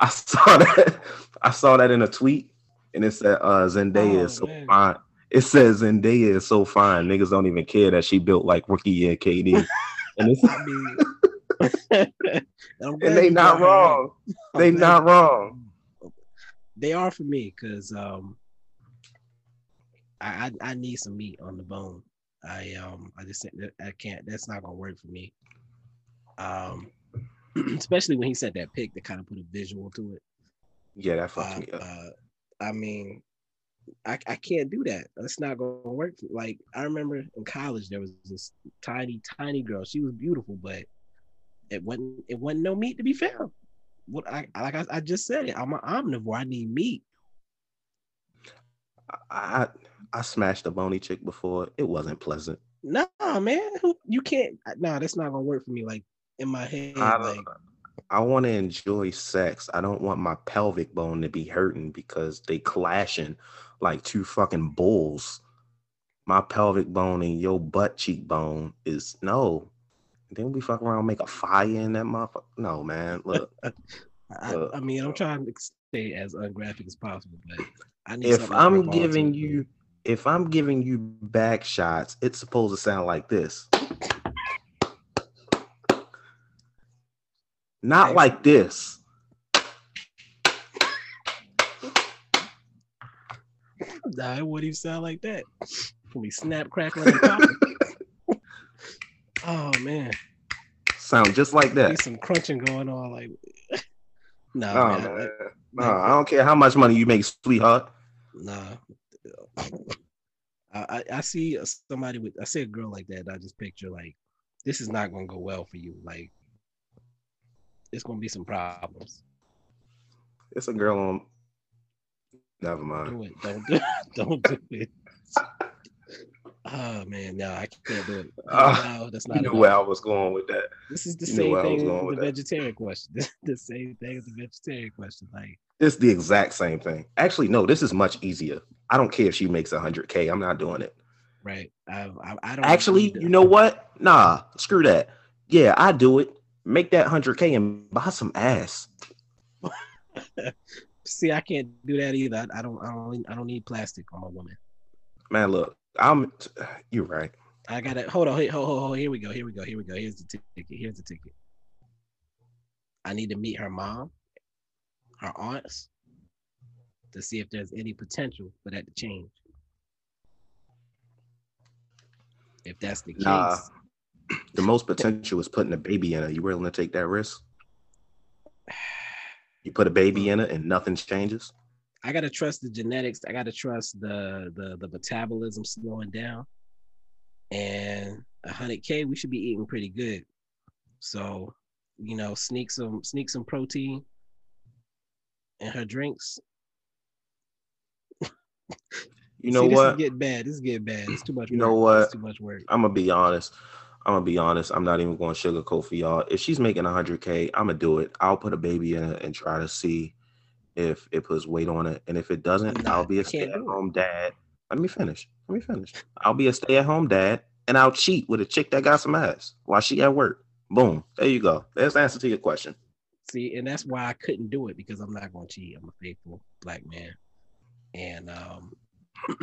Speaker 6: I saw that. I saw that in a tweet and it said uh Zendaya
Speaker 7: Oh,
Speaker 6: is so
Speaker 7: man.
Speaker 6: fine. It says Zendaya is so fine. Niggas don't even care that she built like rookie year KD. and it's
Speaker 7: I mean, I'm
Speaker 6: and they not
Speaker 7: brought her up.
Speaker 6: wrong. They not wrong.
Speaker 7: They are for me because um, I, I I need some meat on the bone. I um I just said I can't. That's not gonna work for me. Um, especially when he said that pic that kind of put a visual to it.
Speaker 6: Yeah, that fucked
Speaker 7: Uh,
Speaker 6: me up.
Speaker 7: uh, I mean, I, I can't do that. That's not gonna work. Like I remember in college, there was this tiny, tiny girl. She was beautiful, but it wasn't it wasn't no meat to be found. What I like I, I just said it. I'm an omnivore. I need meat.
Speaker 6: I I, smashed a bony chick before. It wasn't pleasant.
Speaker 7: No, man, who- you can't. No, that's not gonna work for me. Like in my head,
Speaker 6: I
Speaker 7: like
Speaker 6: I want to enjoy sex. I don't want my pelvic bone to be hurting because they clashing like two fucking bulls. My pelvic bone and your butt cheekbone is no. Then we fuck around, make a fire in that motherfucker. No, man. Look,
Speaker 7: I,
Speaker 6: Uh,
Speaker 7: I mean, I'm trying to stay as ungraphic as possible, but I need.
Speaker 6: if I'm giving you, if I'm giving you back shots, it's supposed to sound like this. Not like this.
Speaker 7: Nah, it wouldn't even sound like that. When we snap, crackling, and popping. oh man,
Speaker 6: Sound just like that.
Speaker 7: there's some crunching going on. Like, nah,
Speaker 6: Oh,
Speaker 7: man,
Speaker 6: man.
Speaker 7: I-
Speaker 6: No, I don't care how much money you make, sweetheart.
Speaker 7: nah. I, I I see somebody with I see a girl like that. And I just picture like this is not gonna go well for you. Like, it's gonna be some problems.
Speaker 6: It's a girl on. Never mind.
Speaker 7: Do it. Don't do, don't do it. Oh man, no, I can't do it.
Speaker 6: Ah,
Speaker 7: no, that's
Speaker 6: You
Speaker 7: not
Speaker 6: knew
Speaker 7: enough.
Speaker 6: where I was going with that.
Speaker 7: This is the
Speaker 6: you
Speaker 7: same
Speaker 6: where I was
Speaker 7: thing
Speaker 6: going
Speaker 7: as
Speaker 6: with
Speaker 7: the
Speaker 6: that.
Speaker 7: vegetarian question. the same thing as the vegetarian question. Like,
Speaker 6: It's the exact same thing. Actually, no, this is much easier. I don't care if she makes 100K. I'm not doing it.
Speaker 7: right? I, I, I don't
Speaker 6: Actually, you know what? Nah, screw that. Yeah, I do it. Make that 100K and buy some ass.
Speaker 7: See, I can't do that either. I, I don't. I don't. I don't need plastic on my woman.
Speaker 6: Man, look, I'm. You're right.
Speaker 7: I gotta hold on. Hey, hold, hold, hold. Here we go. Here we go. Here we go. Here's the ticket. Here's the ticket. I need to meet her mom, her aunts, to see if there's any potential for that to change. If that's the case,
Speaker 6: Nah. The most potential is putting a baby in her. You willing to take that risk? You put a baby in it and nothing changes?
Speaker 7: I gotta trust the genetics. I gotta trust the the the metabolism slowing down. And 100k, we should be eating pretty good. So, you know, sneak some sneak some protein in her drinks.
Speaker 6: You know
Speaker 7: See, this
Speaker 6: what?
Speaker 7: is getting bad. This is getting bad. It's too much.
Speaker 6: You
Speaker 7: work.
Speaker 6: know what?
Speaker 7: It's too much work.
Speaker 6: I'm gonna be honest. I'm gonna be honest. I'm not even going to sugarcoat for y'all. If she's making 100k, I'm gonna do it. I'll put a baby in it and try to see if it puts weight on it. And if it doesn't,
Speaker 7: Nah,
Speaker 6: I'll be a
Speaker 7: can't do it.
Speaker 6: stay-at-home dad. Let me finish. Let me finish. I'll be a stay-at-home dad, and I'll cheat with a chick that got some ass while she at work. Boom. There you go. There's the answer to your question.
Speaker 7: See, and that's why I couldn't do it because I'm not going to cheat. I'm a faithful black man, and um,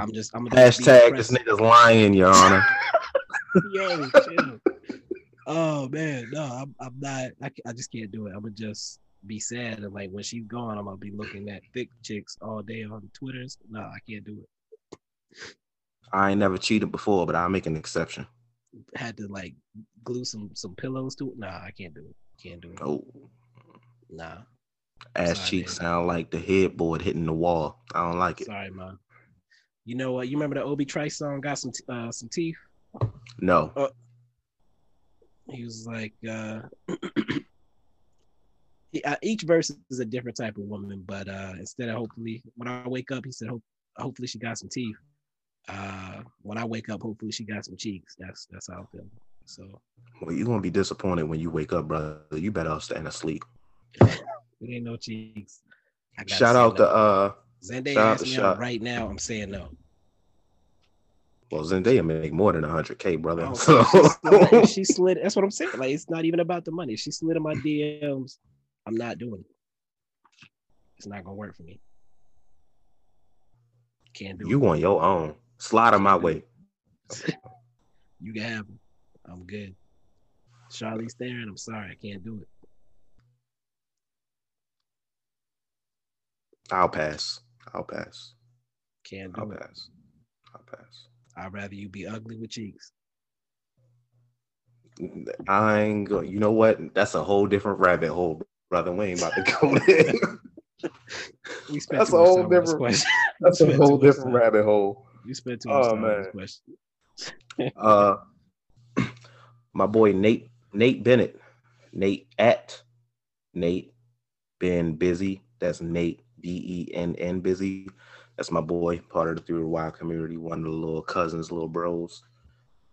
Speaker 7: I'm just I'm gonna
Speaker 6: Hashtag this nigga's lying, Your Honor.
Speaker 7: Yo, chill. Oh man, no, I'm, I'm not. I, I just can't do it. I'm gonna just be sad and like when she's gone, I'm gonna be looking at thick chicks all day on Twitters. No, I can't do it.
Speaker 6: I ain't never cheated before, but I'll make an exception.
Speaker 7: Had to like glue some some pillows to it. Nah, I can't do it. Can't do it.
Speaker 6: Oh,
Speaker 7: Nah,
Speaker 6: ass
Speaker 7: Sorry,
Speaker 6: cheeks sound like the headboard hitting the wall. I don't like it.
Speaker 7: sorry, man. You know what? You remember the Obi Trice song? Got some t- uh, some teeth.
Speaker 6: No.
Speaker 7: He was like, uh, he, uh, each verse is a different type of woman, but uh, instead of hopefully, when I wake up, he said, Hope, hopefully she got some teeth. Uh, when I wake up, hopefully she got some cheeks. That's that's how I feel. So
Speaker 6: Well, you're gonna be disappointed when you wake up, brother. You better off staying asleep.
Speaker 7: it ain't no cheeks.
Speaker 6: Shout out
Speaker 7: no.
Speaker 6: to uh
Speaker 7: Zendaya
Speaker 6: shout
Speaker 7: me out right now. I'm saying no.
Speaker 6: well Zendaya make more than hundred K, brother.
Speaker 7: Oh,
Speaker 6: So
Speaker 7: she, slid, she slid. That's what I'm saying. Like it's not even about the money. She slid in my DMs. I'm not doing it. It's not gonna work for me. Can't do
Speaker 6: you on your own. Slide on my way.
Speaker 7: You can have them. I'm good. Charlize Theron. I'm sorry, I can't do it.
Speaker 6: I'll pass. I'll pass.
Speaker 7: Can't do
Speaker 6: I'll
Speaker 7: it.
Speaker 6: pass. I'll pass.
Speaker 7: I'd rather you be ugly with cheeks.
Speaker 6: I ain't go. You know what? That's a whole different rabbit hole, brother. We ain't about to go there.
Speaker 7: We spent
Speaker 6: That's a whole
Speaker 7: time on this
Speaker 6: different-
Speaker 7: question.
Speaker 6: That's a whole different
Speaker 7: time.
Speaker 6: rabbit hole.
Speaker 7: You spent too much
Speaker 6: Oh,
Speaker 7: time on this question.
Speaker 6: Uh, my boy Nate Nate Bennett, Nate at Nate been busy. That's Nate B E N N busy. That's my boy, part of the the Wild community, one of the little cousins, little bros.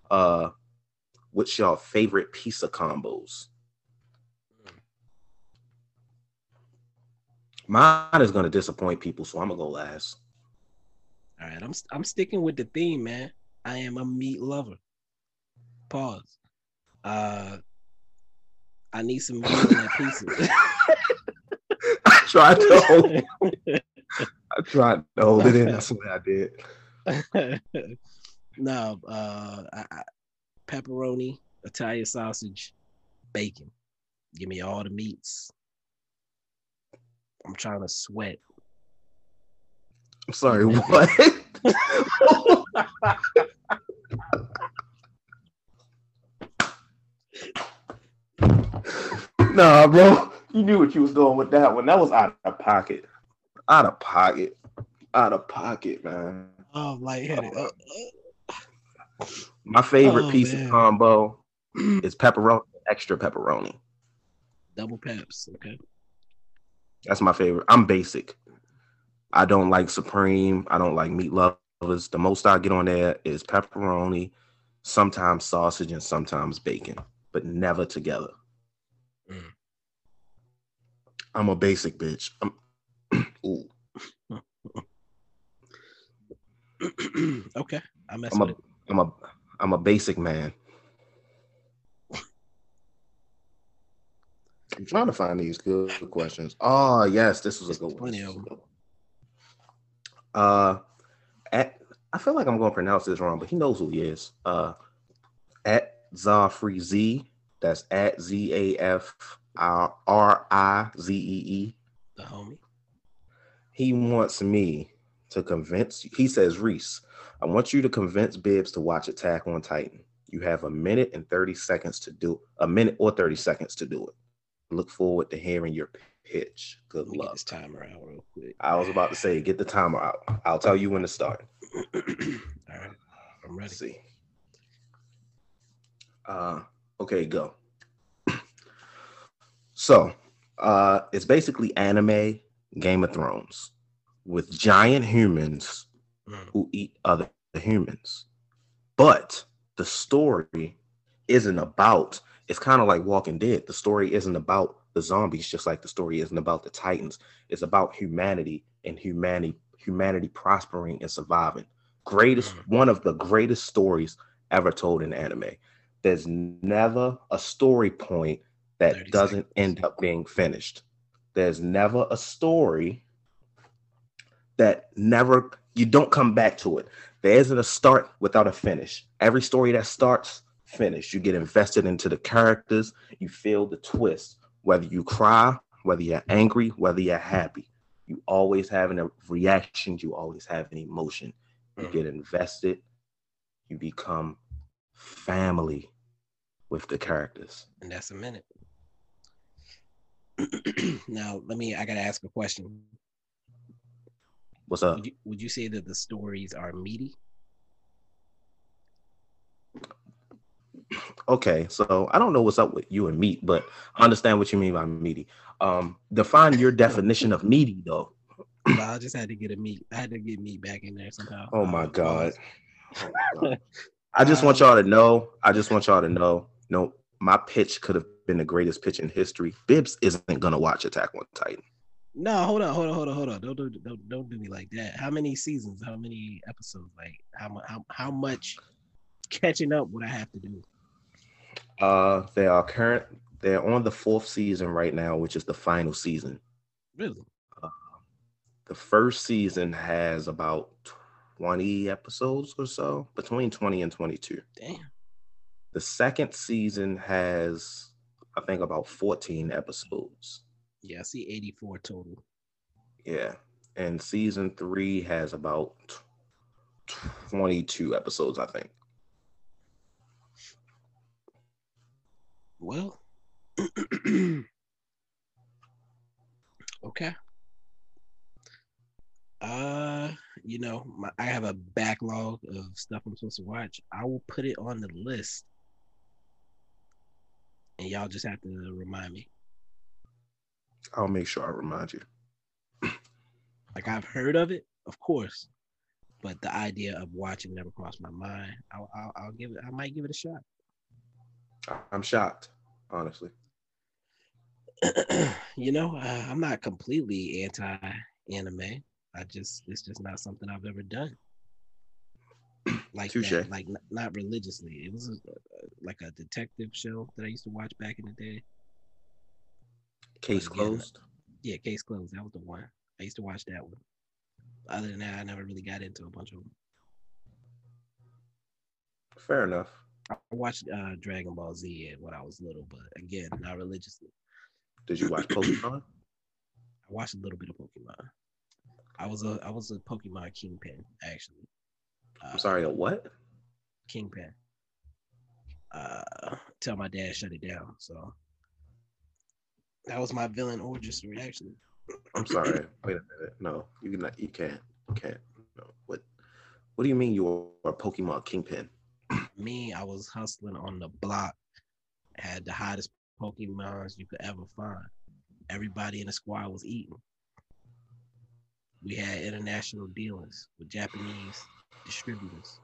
Speaker 6: Uh, what's y'all favorite pizza combos? Mine is gonna disappoint people, so I'm gonna go last.
Speaker 7: All right, I'm I'm sticking with the theme, man. I am a meat lover. Pause. Uh, I need some meat in that pizza.
Speaker 6: I tried to hold, I tried to hold it in. That's what I did.
Speaker 7: no, uh, I, I, pepperoni, Italian sausage, bacon. Give me all the meats. I'm trying to sweat.
Speaker 6: I'm sorry, what? nah, bro. You knew what you was doing with that one. That was out of pocket. Out of pocket. Out of pocket, man.
Speaker 7: Oh, lightheaded. Uh,
Speaker 6: My favorite
Speaker 7: Oh,
Speaker 6: pizza
Speaker 7: man.
Speaker 6: combo is pepperoni, extra pepperoni.
Speaker 7: double peps. Okay.
Speaker 6: That's my favorite. I'm basic. I don't like supreme. I don't like meat lovers. The most I get on there is pepperoni, sometimes sausage, and sometimes bacon, but never together.
Speaker 7: Mm.
Speaker 6: I'm a basic bitch. I'm, ooh,
Speaker 7: okay. I mess
Speaker 6: I'm
Speaker 7: with
Speaker 6: a,
Speaker 7: it.
Speaker 6: I'm a, I'm a basic man. I'm trying to find these good questions. Oh yes, this was a good one.
Speaker 7: Plenty of them.
Speaker 6: Uh, at I feel like I'm going to pronounce this wrong, but he knows who he is. Uh, at Zafri Z. That's at Z A F R I Z E E.
Speaker 7: The homie.
Speaker 6: He wants me to convince. He says, Reese, I want you to convince Bibs to watch Attack on Titan. You have a minute and thirty seconds to do a minute or thirty seconds to do it. look forward to hearing your pitch. Good
Speaker 7: me get
Speaker 6: luck.
Speaker 7: this timer out real quick.
Speaker 6: I was about to say, get the timer out. I'll tell you when to start.
Speaker 7: All right, I'm ready.
Speaker 6: Let's see. Uh, okay, go. so, uh, it's basically anime Game of Thrones with giant humans
Speaker 7: Mm.
Speaker 6: who eat other humans. But the story isn't about, it's kind of like Walking Dead. The story isn't about the zombies, just like the story isn't about the Titans. It's about humanity and humanity, humanity prospering and surviving. Greatest, one of the greatest stories ever told in anime. There's never a story point that doesn't
Speaker 7: seconds.
Speaker 6: end up being finished. There's never a story that never you don't come back to it. There isn't a start without a finish. Every story that starts, finish. You get invested into the characters, you feel the twist. Whether you cry, whether you're angry, whether you're happy, you always have a reaction, you always have an emotion. You
Speaker 7: Mhm.
Speaker 6: get invested, you become family with the characters.
Speaker 7: and that's a minute. now, let me. I gotta ask a question.
Speaker 6: What's up?
Speaker 7: Would you, would you say that the stories are meaty?
Speaker 6: Okay, so I don't know what's up with you and meat, but I understand what you mean by meaty. Um, define your definition of meaty, though.
Speaker 7: I just had to get a meat. I had to get meat back in there somehow.
Speaker 6: Oh my god. Oh my God. I just want y'all to know. I just want y'all to know. No, my pitch could have been the greatest pitch in history. Bibs isn't gonna watch Attack on Titan.
Speaker 7: No, hold on, hold on, hold on, hold on. Don't do don't don't do me like that. How many seasons? How many episodes? Like how much? How, how much catching up would I have to do?
Speaker 6: Uh, they are current. They're on the fourth season right now, which is the final season.
Speaker 7: Really?
Speaker 6: The first season has about twenty episodes or so, between twenty and twenty-two.
Speaker 7: Damn.
Speaker 6: The second season has, I think, about 14 episodes.
Speaker 7: Yeah, I see 84 total.
Speaker 6: Yeah. And season three has about 22 episodes, I think.
Speaker 7: Well, okay. Uh, you know, my, I have a backlog of stuff I'm supposed to watch. I will put it on the list, and y'all just have to remind me.
Speaker 6: I'll make sure I remind you.
Speaker 7: Like I've heard of it, of course, but the idea of watching never crossed my mind. I'll, I'll, I'll give it. I might give it a shot.
Speaker 6: I'm shocked, honestly.
Speaker 7: you know, uh, I'm not completely anti-anime. I just it's just not something I've ever done. Like that, like not religiously. It was a, like a detective show that I used to watch back in the day.
Speaker 6: Case
Speaker 7: But
Speaker 6: closed.
Speaker 7: Yeah, Case Closed. That was the one. I used to watch that one. Other than that, I never really got into a bunch of them.
Speaker 6: Fair enough.
Speaker 7: I watched uh, Dragon Ball Z when I was little, but again, not religiously.
Speaker 6: Did you watch Pokemon?
Speaker 7: I watched a little bit of Pokemon. I was a I was a Pokemon kingpin actually. Uh,
Speaker 6: I'm sorry, a what?
Speaker 7: Kingpin. Uh, tell my dad shut it down. So that was my villain origin story actually.
Speaker 6: I'm sorry. Wait a minute. No, you can not. You can't. You can't. No. What? What do you mean you are a Pokemon kingpin?
Speaker 7: Me, I was hustling on the block. Had the hottest Pokemons you could ever find. Everybody in the squad was eating. We had international dealings with Japanese distributors.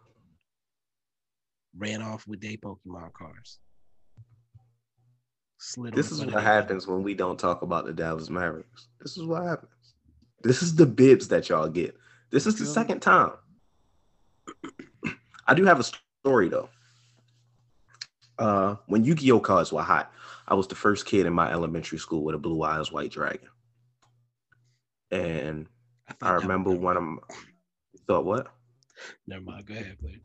Speaker 7: Ran off with their Pokemon cards. Slid
Speaker 6: This is what happens when we don't talk about the Dallas Mavericks. This is what happens. This is the bibs that y'all get. This is the second time. I do have a story though. Uh, when Yu-Gi-Oh cards were hot, I was the first kid in my elementary school with a blue eyes white dragon. And
Speaker 7: thought
Speaker 6: I remember one of my thought what?
Speaker 7: Never mind. Go ahead, please.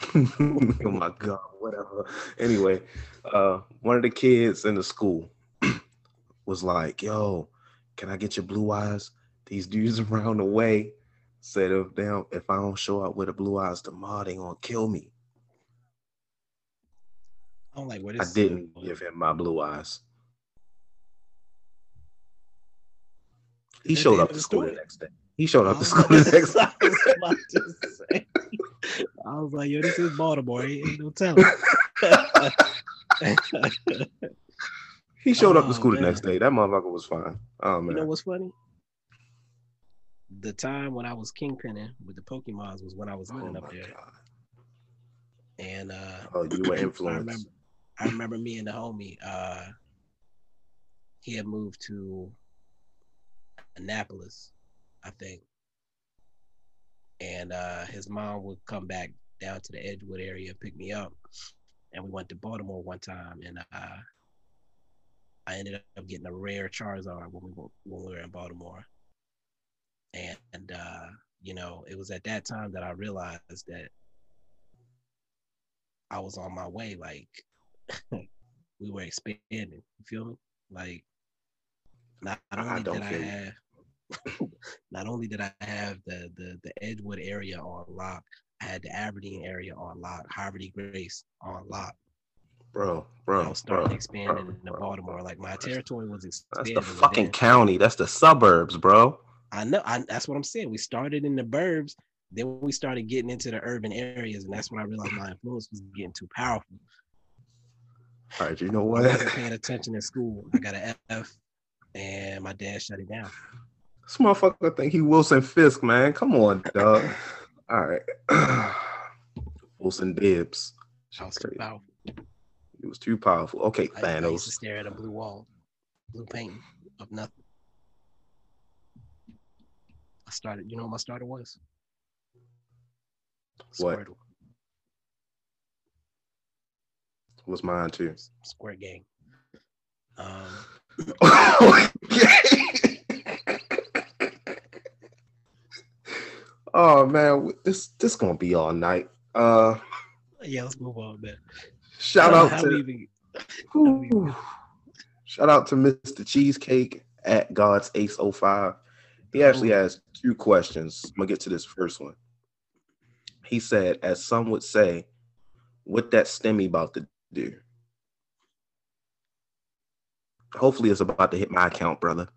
Speaker 6: oh my god, whatever. Anyway, uh, one of the kids in the school was like, "Yo, can I get your blue eyes?" These dudes around the way said, "If they if I don't show up with the blue eyes tomorrow, they gonna kill me."
Speaker 7: I don't like where
Speaker 6: I didn't give him my blue eyes. He showed up to school the next day. He showed up to school the next
Speaker 7: I was about to say. I was like, yo, this is Baltimore. Ain't, no telling.
Speaker 6: He showed up
Speaker 7: Oh,
Speaker 6: to school the next day. That motherfucker was fine. Oh
Speaker 7: You know what's funny? The time when I was kingpinning with the Pokemons was when I was
Speaker 6: oh
Speaker 7: living
Speaker 6: my
Speaker 7: up there.
Speaker 6: god.
Speaker 7: And uh
Speaker 6: Oh, you were influenced.
Speaker 7: I remember me and the homie, uh he had moved to Annapolis, I think. And uh his mom would come back down to the Edgewood area and pick me up. And we went to Baltimore one time and uh I ended up getting a rare Charizard when we were when we were in Baltimore. And, and uh, you know, it was at that time that I realized that I was on my way. Like we were expanding. You feel me? Like not,
Speaker 6: I
Speaker 7: only
Speaker 6: don't
Speaker 7: did I have not only did I have the the the Edgewood area on lock, I had the Aberdeen area on lock, Havre de Grace on lock.
Speaker 6: Bro, bro.
Speaker 7: I was starting
Speaker 6: bro,
Speaker 7: expanding
Speaker 6: bro,
Speaker 7: into Baltimore. Like my territory was expanding.
Speaker 6: That's
Speaker 7: the
Speaker 6: fucking county. That's the suburbs, bro.
Speaker 7: I know. I, that's what I'm saying. We started in the burbs, then we started getting into the urban areas, and that's when I realized my influence was getting too powerful.
Speaker 6: All right, you know what?
Speaker 7: I wasn't paying attention in school. I got an F, and my dad shut it down.
Speaker 6: This motherfucker think he Wilson Fisk, man. Come on, dog. All right. Wilson
Speaker 7: was too
Speaker 6: Crazy.
Speaker 7: powerful.
Speaker 6: He was too powerful. Okay,
Speaker 7: I, I used to stare at a blue wall, blue painting of nothing. I started. You know what my starter was?
Speaker 6: What?
Speaker 7: Squirtle,
Speaker 6: Was mine too.
Speaker 7: Squirt Gang. Um,
Speaker 6: oh man, this this gonna be all night. Uh,
Speaker 7: yeah, let's move on, man.
Speaker 6: shout out
Speaker 7: know how we
Speaker 6: to
Speaker 7: even-
Speaker 6: shout out to Mr. Cheesecake at God's Ace 05. He actually has two questions. I'm gonna get to this first one. He said, as some would say, what that stemmy about to do. Hopefully it's about to hit my account, brother.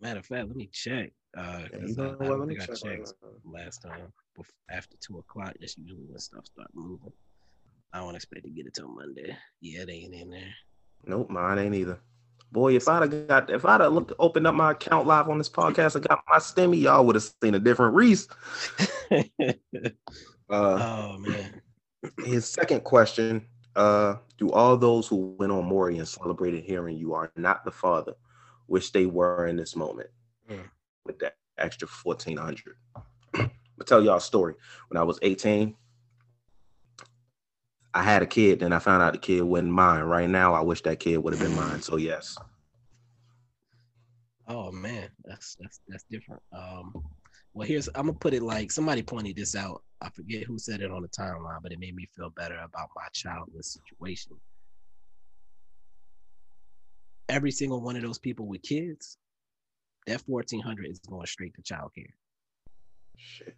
Speaker 7: Matter of fact, let me check. Uh,
Speaker 6: you know
Speaker 7: I, I
Speaker 6: what,
Speaker 7: don't
Speaker 6: let me
Speaker 7: think I
Speaker 6: check
Speaker 7: checked
Speaker 6: now.
Speaker 7: last time. Bef- After two o'clock, that's usually when stuff start moving. I don't expect to get it till Monday. Yeah, it ain't in there.
Speaker 6: Nope, mine ain't either. Boy, if I'd have got if I'd have looked opened up my account live on this podcast and got my stemmy, y'all would have seen a different Reese. Uh
Speaker 7: oh man,
Speaker 6: his second question uh do all those who went on maury and celebrated hearing you are not the father which they were in this moment
Speaker 7: Mm.
Speaker 6: With that extra 1400 i'll tell y'all a story when i was 18 i had a kid and i found out the kid wasn't mine right now i wish that kid would have been mine so yes
Speaker 7: oh man, that's that's that's different. Um, well, here's I'm gonna put it like somebody pointed this out. I forget who said it on the timeline, but it made me feel better about my childless situation. Every single one of those people with kids, that 1400 is going straight to childcare.
Speaker 6: shit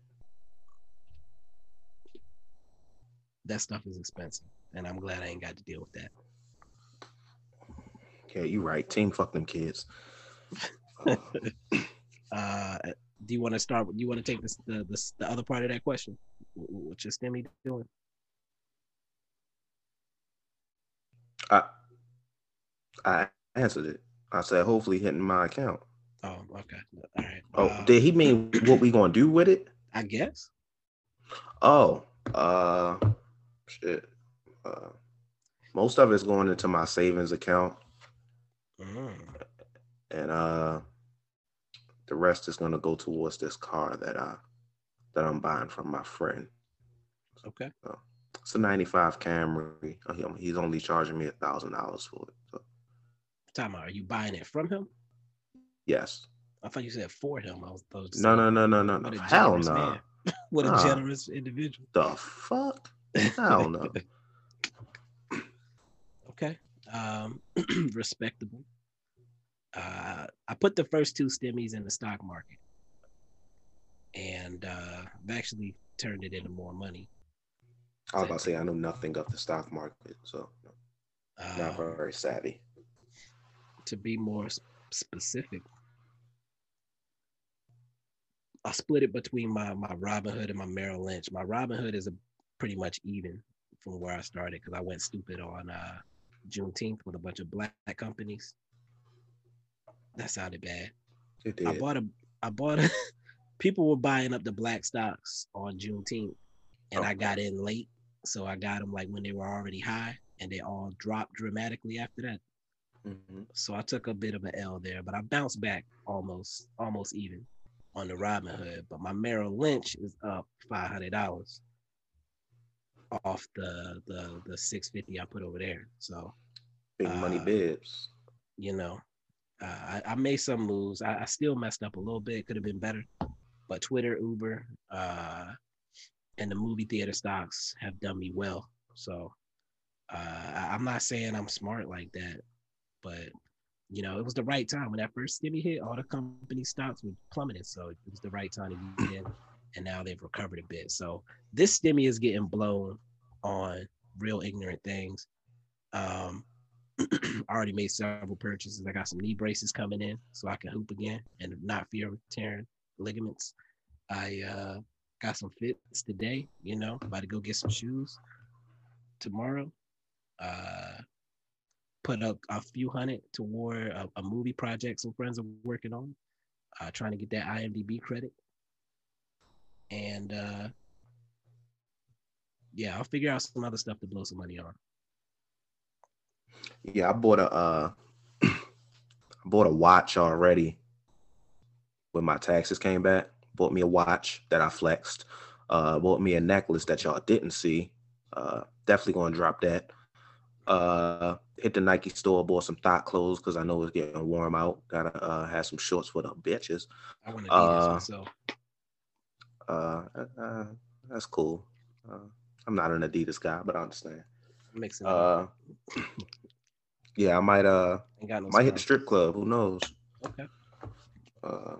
Speaker 7: that stuff is expensive, and I'm glad I ain't got to deal with that.
Speaker 6: yeah you're right team fuck them kids
Speaker 7: Uh, do you want to start? with- You want to take this the, the the other part of that question? Wh- wh- What's your STEMI doing?
Speaker 6: i i answered it i said hopefully hitting my account
Speaker 7: Oh, okay, all right.
Speaker 6: oh
Speaker 7: Uh,
Speaker 6: did he mean what we gonna do with it
Speaker 7: I guess.
Speaker 6: Oh, uh, shit. Uh, most of it's going into my savings account,
Speaker 7: Mm.
Speaker 6: and uh, the rest is gonna go towards this car that I that I'm buying from my friend.
Speaker 7: Okay.
Speaker 6: It's a '95 Camry. Uh, He's only charging me a thousand dollars for it. So,
Speaker 7: Time. Are you buying it from him?
Speaker 6: Yes.
Speaker 7: I thought you said for him. I was supposed to
Speaker 6: No, no, no, no, no, no. Hell no.
Speaker 7: man. What a
Speaker 6: Nah.
Speaker 7: generous individual.
Speaker 6: The fuck? Hell no.
Speaker 7: Okay. Um, respectable. Uh, I put the first two stimmies in the stock market, and uh, I've actually turned it into more money.
Speaker 6: I was about to say I know nothing of the stock market, so not
Speaker 7: Um,
Speaker 6: very savvy.
Speaker 7: to be more specific, I split it between my my Robinhood and my Merrill Lynch. My Robinhood is a pretty much even from where I started because I went stupid on uh Juneteenth with a bunch of black companies. That sounded bad. I bought a I bought a people were buying up the black stocks on Juneteenth and I got in late. So I got them like when they were already high and they all dropped dramatically after that.
Speaker 6: Mhm.
Speaker 7: So I took a bit of an L there, but I bounced back almost almost even on the Robinhood. But my Merrill Lynch is up five hundred dollars off the the the six fifty I put over there. So
Speaker 6: Big money
Speaker 7: uh,
Speaker 6: bibs.
Speaker 7: you know, uh, I, I made some moves. I, I still messed up a little bit. Could have been better, but Twitter, Uber, uh, and the movie theater stocks have done me well. So uh, I, I'm not saying I'm smart like that, but you know, it was the right time when that first stimmy hit. All the company stocks were plummeting, so it was the right time to get in. And now they've recovered a bit. So this stimmy is getting blown on real ignorant things. Um, I already made several purchases. I got some knee braces coming in so I can hoop again and not fear tearing ligaments. I uh, got some fits today, you know, about to go get some shoes tomorrow. Uh, put up a few hundred toward a, a movie project some friends are working on, uh, trying to get that IMDb credit. And uh, yeah, I'll figure out some other stuff to blow some money on.
Speaker 6: Yeah, I bought a uh I bought a watch already when my taxes came back. Bought me a watch that I flexed. Uh bought me a necklace that y'all didn't see. Uh definitely gonna drop that. Uh hit the Nike store, bought some thought clothes because I know it's getting warm out. Gotta uh have some shorts for the bitches.
Speaker 7: I want to do
Speaker 6: Uh,
Speaker 7: this myself.
Speaker 6: Uh, uh that's cool. Uh, I'm not an Adidas guy, but I understand.
Speaker 7: Mixing.
Speaker 6: Uh yeah, I might uh
Speaker 7: no
Speaker 6: might hit the strip club. Who knows?
Speaker 7: Okay.
Speaker 6: Uh,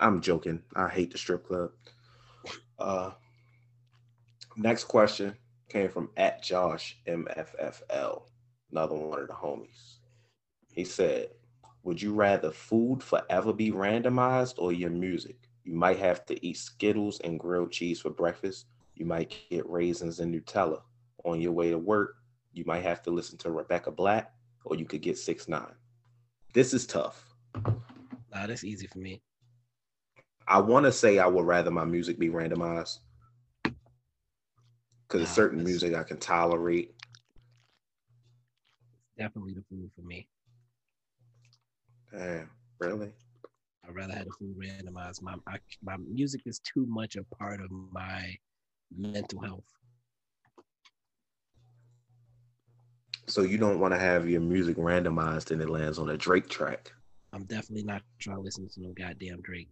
Speaker 6: I'm joking. I hate the strip club. Uh, next question came from at Josh MFFL, another one of the homies. He said, "Would you rather food forever be randomized or your music? You might have to eat Skittles and grilled cheese for breakfast. You might get raisins and Nutella on your way to work. You might have to listen to Rebecca Black, or you could get six nine. This is tough."
Speaker 7: Nah, that's easy for me.
Speaker 6: I want to say I would rather my music be randomized because
Speaker 7: Nah,
Speaker 6: certain
Speaker 7: that's-
Speaker 6: music I can tolerate.
Speaker 7: Definitely the food for me.
Speaker 6: Damn, really?
Speaker 7: I'd rather have the food randomized. My I, my music is too much a part of my mental health.
Speaker 6: So you don't want to have your music randomized and it lands on a Drake track,
Speaker 7: I'm definitely not trying to listen to no goddamn Drake.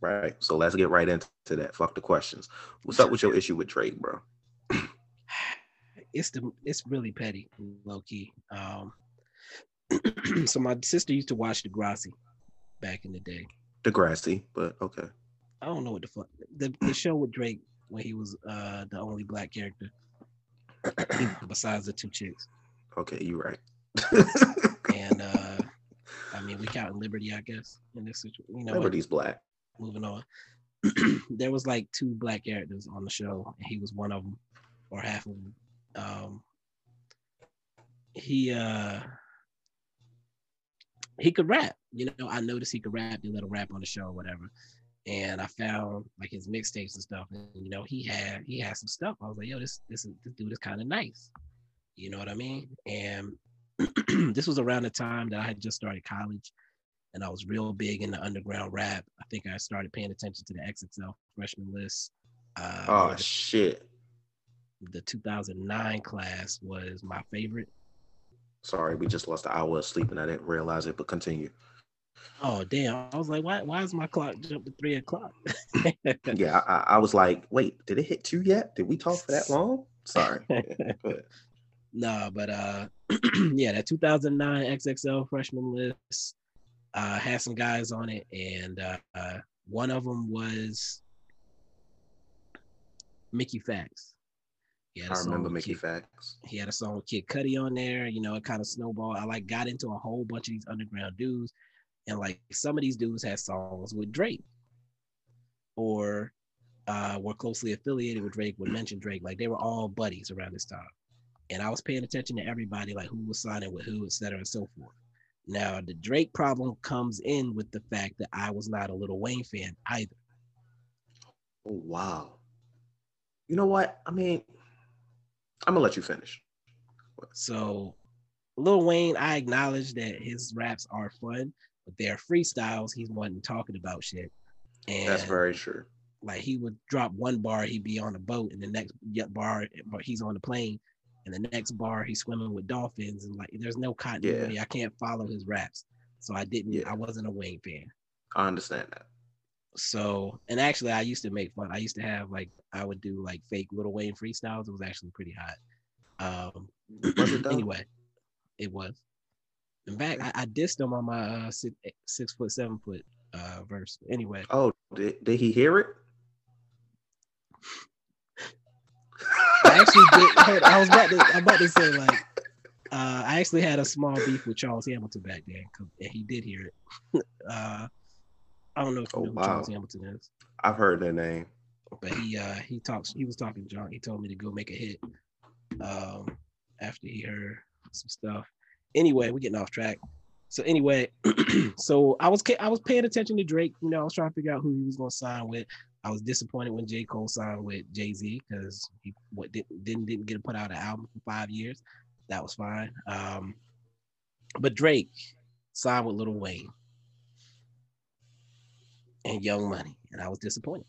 Speaker 6: right? So let's get right into that. Fuck the questions. What's up with your issue with Drake, bro?
Speaker 7: It's the it's really petty, low key. Um, so my sister used to watch Degrassi back in the day.
Speaker 6: Degrassi, but okay.
Speaker 7: I don't know what the fuck the, the show with Drake when he was uh the only black character besides the two chicks.
Speaker 6: Okay, you're right.
Speaker 7: And uh I mean we count Liberty, I guess, in this situation. You know?
Speaker 6: Liberty's black.
Speaker 7: moving on. there was like two black characters on the show, and he was one of them, or half of them. Um, he uh he could rap. You know, I noticed he could rap. They let him rap on the show or whatever. And I found like his mixtapes and stuff, and you know he had he had some stuff. I was like, yo, this this is this dude is kind of nice. You know what I mean? And this was around the time that I had just started college and I was real big in the underground rap. I think I started paying attention to the XXL freshman list. Uh,
Speaker 6: Oh shit.
Speaker 7: The 2009 class was my favorite.
Speaker 6: Sorry, we just lost an hour of sleep and I didn't realize it, but continue.
Speaker 7: Oh damn! I was like, why? Why is my clock jump to three o'clock?
Speaker 6: Yeah, I, I- was like, wait, did it hit two yet? Did we talk for that long? Sorry.
Speaker 7: No, but uh, yeah, that 2009 XXL freshman list uh, had some guys on it, and uh, uh, one of them was Mickey Factz. He had
Speaker 6: I remember Mickey
Speaker 7: Kid-
Speaker 6: Factz.
Speaker 7: he had a song with Kid Cudi on there. You know, it kind of snowballed. I like got into a whole bunch of these underground dudes, and like some of these dudes had songs with Drake. or uh, were closely affiliated with Drake would mention Drake. Like they were all buddies around this time. And I was paying attention to everybody, like who was signing with who, et cetera, and so forth. Now, the Drake problem comes in with the fact that I was not a Little Wayne fan either.
Speaker 6: Oh, wow. You know what? I mean, I'm gonna let you finish.
Speaker 7: So, Lil Wayne, I acknowledge that his raps are fun, but they're freestyles. He's one talking about shit.
Speaker 6: And that's very true.
Speaker 7: Like he would drop one bar, he'd be on a boat, and the next bar, he's on the plane, and the next bar, he's swimming with dolphins, and like there's no continuity. Yeah. I can't follow his raps, so I didn't. Yeah. I wasn't a Wayne fan.
Speaker 6: I understand that.
Speaker 7: So, and actually, I used to make fun. I used to have like I would do like fake Little Wayne freestyles. It was actually pretty hot. Um, was it anyway? It was. In fact, I, I dissed him on my uh, six, six foot, seven foot uh, verse. Anyway.
Speaker 6: Oh, did, did he hear it?
Speaker 7: I actually did. I was about to. I'm about to say like, uh, I actually had a small beef with Charles Hamilton back then, and he did hear it. uh, I don't know if you oh, know wow. Charles Hamilton is.
Speaker 6: I've heard that name.
Speaker 7: But he uh he talks. He was talking to John. He told me to go make a hit. Um, after he heard some stuff. Anyway, we're getting off track. So anyway, so I was I was paying attention to Drake. You know, I was trying to figure out who he was going to sign with. I was disappointed when J. Cole signed with Jay Z because he what didn't, didn't didn't get to put out an album for five years. That was fine. Um, but Drake signed with Little Wayne and Young Money, and I was disappointed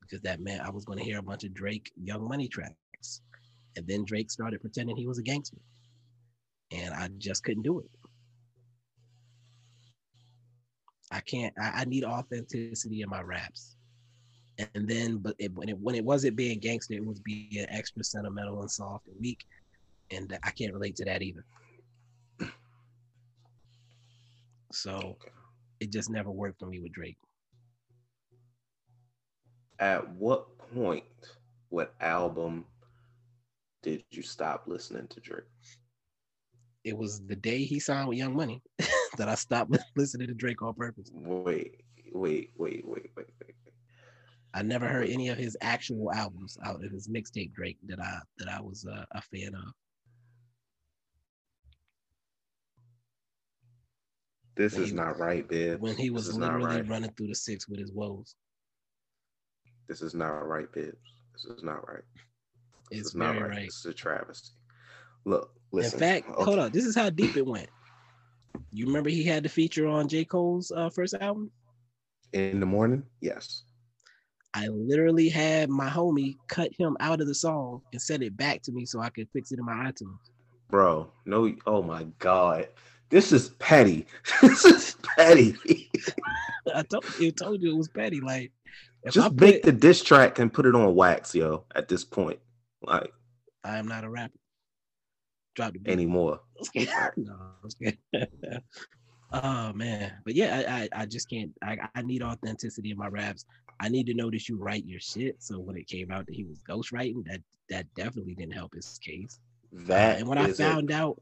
Speaker 7: because that meant I was going to hear a bunch of Drake Young Money tracks, and then Drake started pretending he was a gangster, and I just couldn't do it. I can't. I, I need authenticity in my raps. And then, but it, when it when it wasn't being gangster, it was being extra sentimental and soft and weak, and I can't relate to that either. So, it just never worked for me with Drake.
Speaker 6: At what point, what album did you stop listening to Drake?
Speaker 7: It was the day he signed with Young Money. that I stopped listening to Drake on purpose.
Speaker 6: Wait, wait, wait, wait, wait, wait.
Speaker 7: I never heard any of his actual albums out of his mixtape Drake that I that I was uh, a fan of.
Speaker 6: This when is he, not right, Bibs.
Speaker 7: When he was literally right. running through the six with his woes.
Speaker 6: This is not right, Bibs. This is not right.
Speaker 7: This it's very right. right.
Speaker 6: This is a travesty. Look, listen.
Speaker 7: In fact, okay. hold on. This is how deep it went. You remember he had the feature on J. Cole's uh, first album?
Speaker 6: In the morning? Yes.
Speaker 7: I literally had my homie cut him out of the song and send it back to me so I could fix it in my iTunes.
Speaker 6: Bro, no, oh my God. This is petty. this is petty.
Speaker 7: I told you, told you it was petty. Like,
Speaker 6: just make the diss track and put it on wax, yo. At this point, like,
Speaker 7: I am not a rapper. Drop the beat.
Speaker 6: anymore.
Speaker 7: no, oh man, but yeah, I, I, I just can't. I, I need authenticity in my raps. I need to know that you write your shit. So when it came out that he was ghostwriting, that that definitely didn't help his case.
Speaker 6: That
Speaker 7: uh, and when I found out,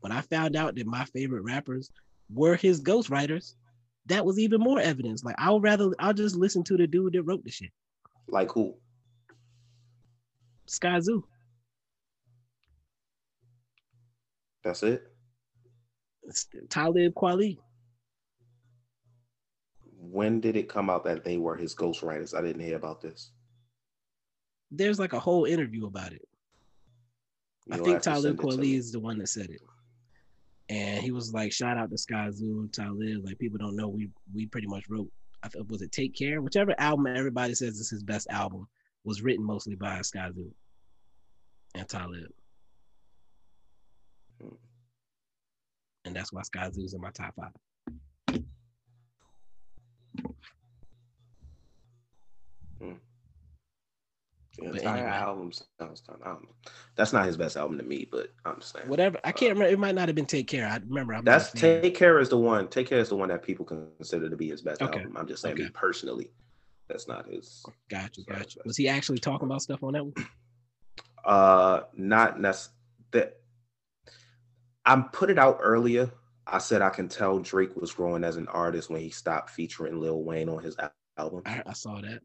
Speaker 7: when I found out that my favorite rappers were his ghostwriters, that was even more evidence. Like I'll rather I'll just listen to the dude that wrote the shit.
Speaker 6: Like who?
Speaker 7: Skyzoo.
Speaker 6: That's it.
Speaker 7: It's Talib Kweli.
Speaker 6: When did it come out that they were his ghostwriters? I didn't hear about this.
Speaker 7: There's like a whole interview about it. You I think Talib Kweli is the one that said it. And he was like, shout out to Skyzoo, Talib. Like people don't know we we pretty much wrote I was it Take Care? Whichever album everybody says is his best album was written mostly by Skyzoo and Talib. and that's why Skyzoo's in my top five.
Speaker 6: Hmm. The entire anyway, album sounds kind of, That's not his best album to me, but I'm saying
Speaker 7: Whatever. I can't uh, remember. It might not have been Take Care. I remember. I'm
Speaker 6: that's Take Care is the one. Take Care is the one that people consider to be his best okay. album. I'm just saying, okay. me personally, that's not his.
Speaker 7: Gotcha. Gotcha. Was he actually talking about stuff on that one?
Speaker 6: Uh, not. That I put it out earlier. I said I can tell Drake was growing as an artist when he stopped featuring Lil Wayne on his album.
Speaker 7: I, I saw that.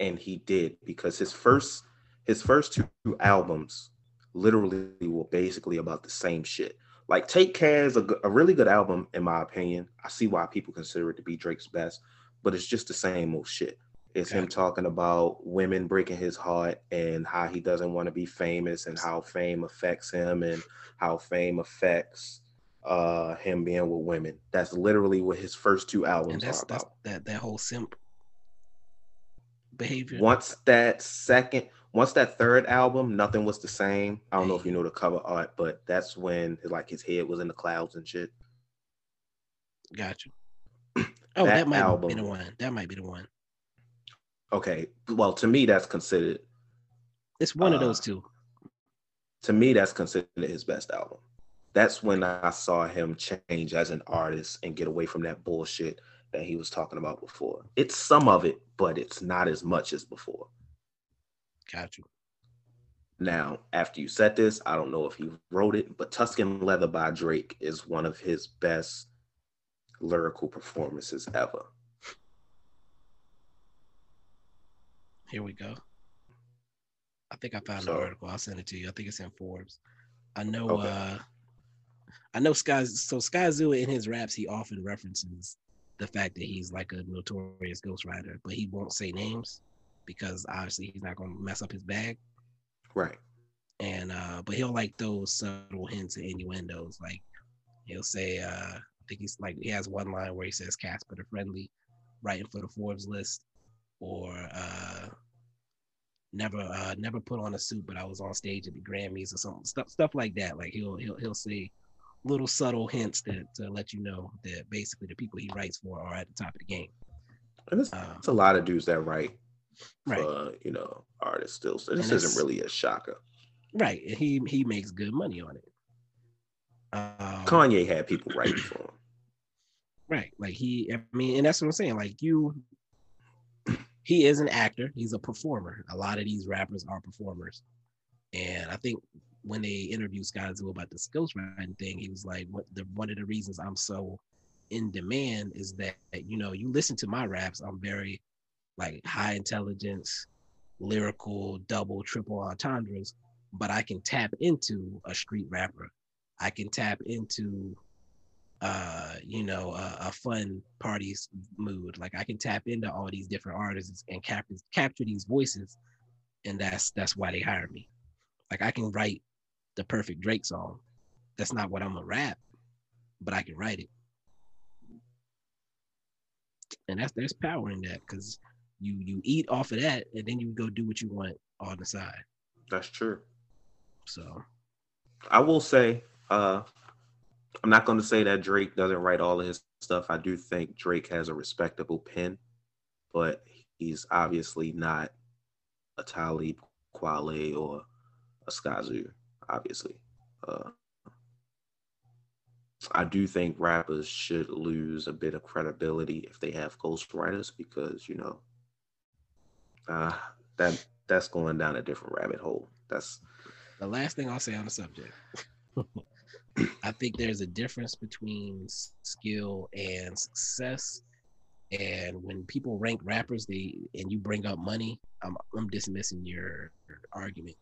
Speaker 6: And he did because his first his first two albums literally were basically about the same shit. Like Take Care is a, a really good album in my opinion. I see why people consider it to be Drake's best, but it's just the same old shit. It's him talking about women breaking his heart and how he doesn't want to be famous and how fame affects him and how fame affects uh him being with women. That's literally what his first two albums And
Speaker 7: that's
Speaker 6: are
Speaker 7: that's that that whole simp behavior.
Speaker 6: once that second once that third album nothing was the same i don't know if you know the cover art but that's when like his head was in the clouds and shit
Speaker 7: Got you. Oh,
Speaker 6: That
Speaker 7: that, might be
Speaker 6: album-
Speaker 7: the one. That might be the one.
Speaker 6: okay well to me that's considered
Speaker 7: It's one of
Speaker 6: Uh,
Speaker 7: those two.
Speaker 6: to me that's considered his best album that's when i saw him change as an artist and get away from that bullshit that he was talking about before it's some of it but it's not as much as before
Speaker 7: Gotcha.
Speaker 6: Now, after you said this, I don't know if he wrote it, but Tuscan Leather by Drake is one of his best lyrical performances ever.
Speaker 7: Here we go. I think I found
Speaker 6: So-
Speaker 7: the article. I'll send it to you. I think it's in Forbes. I know
Speaker 6: Okay.
Speaker 7: uh I know Sky so Skyzoo in his raps he often references the fact that he's like a notorious ghostwriter, but he won't say names because obviously he's not gonna mess up his bag.
Speaker 6: Right.
Speaker 7: And uh but he'll like those subtle hints and innuendos. Like he'll say uh I think he's like he has one line where he says Casper the friendly writing for the Forbes list or uh never uh never put on a suit but I was on stage at the Grammys or something stuff stuff like that like he'll he'll he'll say little subtle hints that to let you know that basically the people he writes for are at the top of the game
Speaker 6: And it's,
Speaker 7: Um,
Speaker 6: it's a lot of dudes that write
Speaker 7: right
Speaker 6: for, you know, artists still. So this isn't really a shocker.
Speaker 7: right he he makes good money on it um,
Speaker 6: Kanye had people writing for him.
Speaker 7: Right. Like he, I mean, and that's what I'm saying. Like you, he is an actor. He's a performer. A lot of these rappers are performers. And I think when they interviewed Skyzoo about this ghostwriting thing, he was like, "What the one of the reasons I'm so in demand is that you know you listen to my raps. I'm very like high intelligence, lyrical, double, triple entendres, but I can tap into a street rapper. I can tap into uh you know a, a fun parties mood like i can tap into all these different artists and cap- capture these voices and that's that's why they hire me like i can write the perfect drake song. That's not what i'm a rap but i can write it. And that's there's power in that because you you eat off of that and then you go do what you want on the side.
Speaker 6: That's true.
Speaker 7: so.
Speaker 6: I will say, uh, I'm not going to say that Drake doesn't write all of his stuff. I do think Drake has a respectable pen, but he's obviously not a Talib Kweli or a Skyzoo, obviously. Uh, I do think rappers should lose a bit of credibility if they have ghostwriters because, you know, uh, that that's going down a different rabbit hole. That's
Speaker 7: the last thing I'll say on the subject. I think there's a difference between skill and success. And when people rank rappers, they and you bring up money, I'm I'm dismissing your, your argument.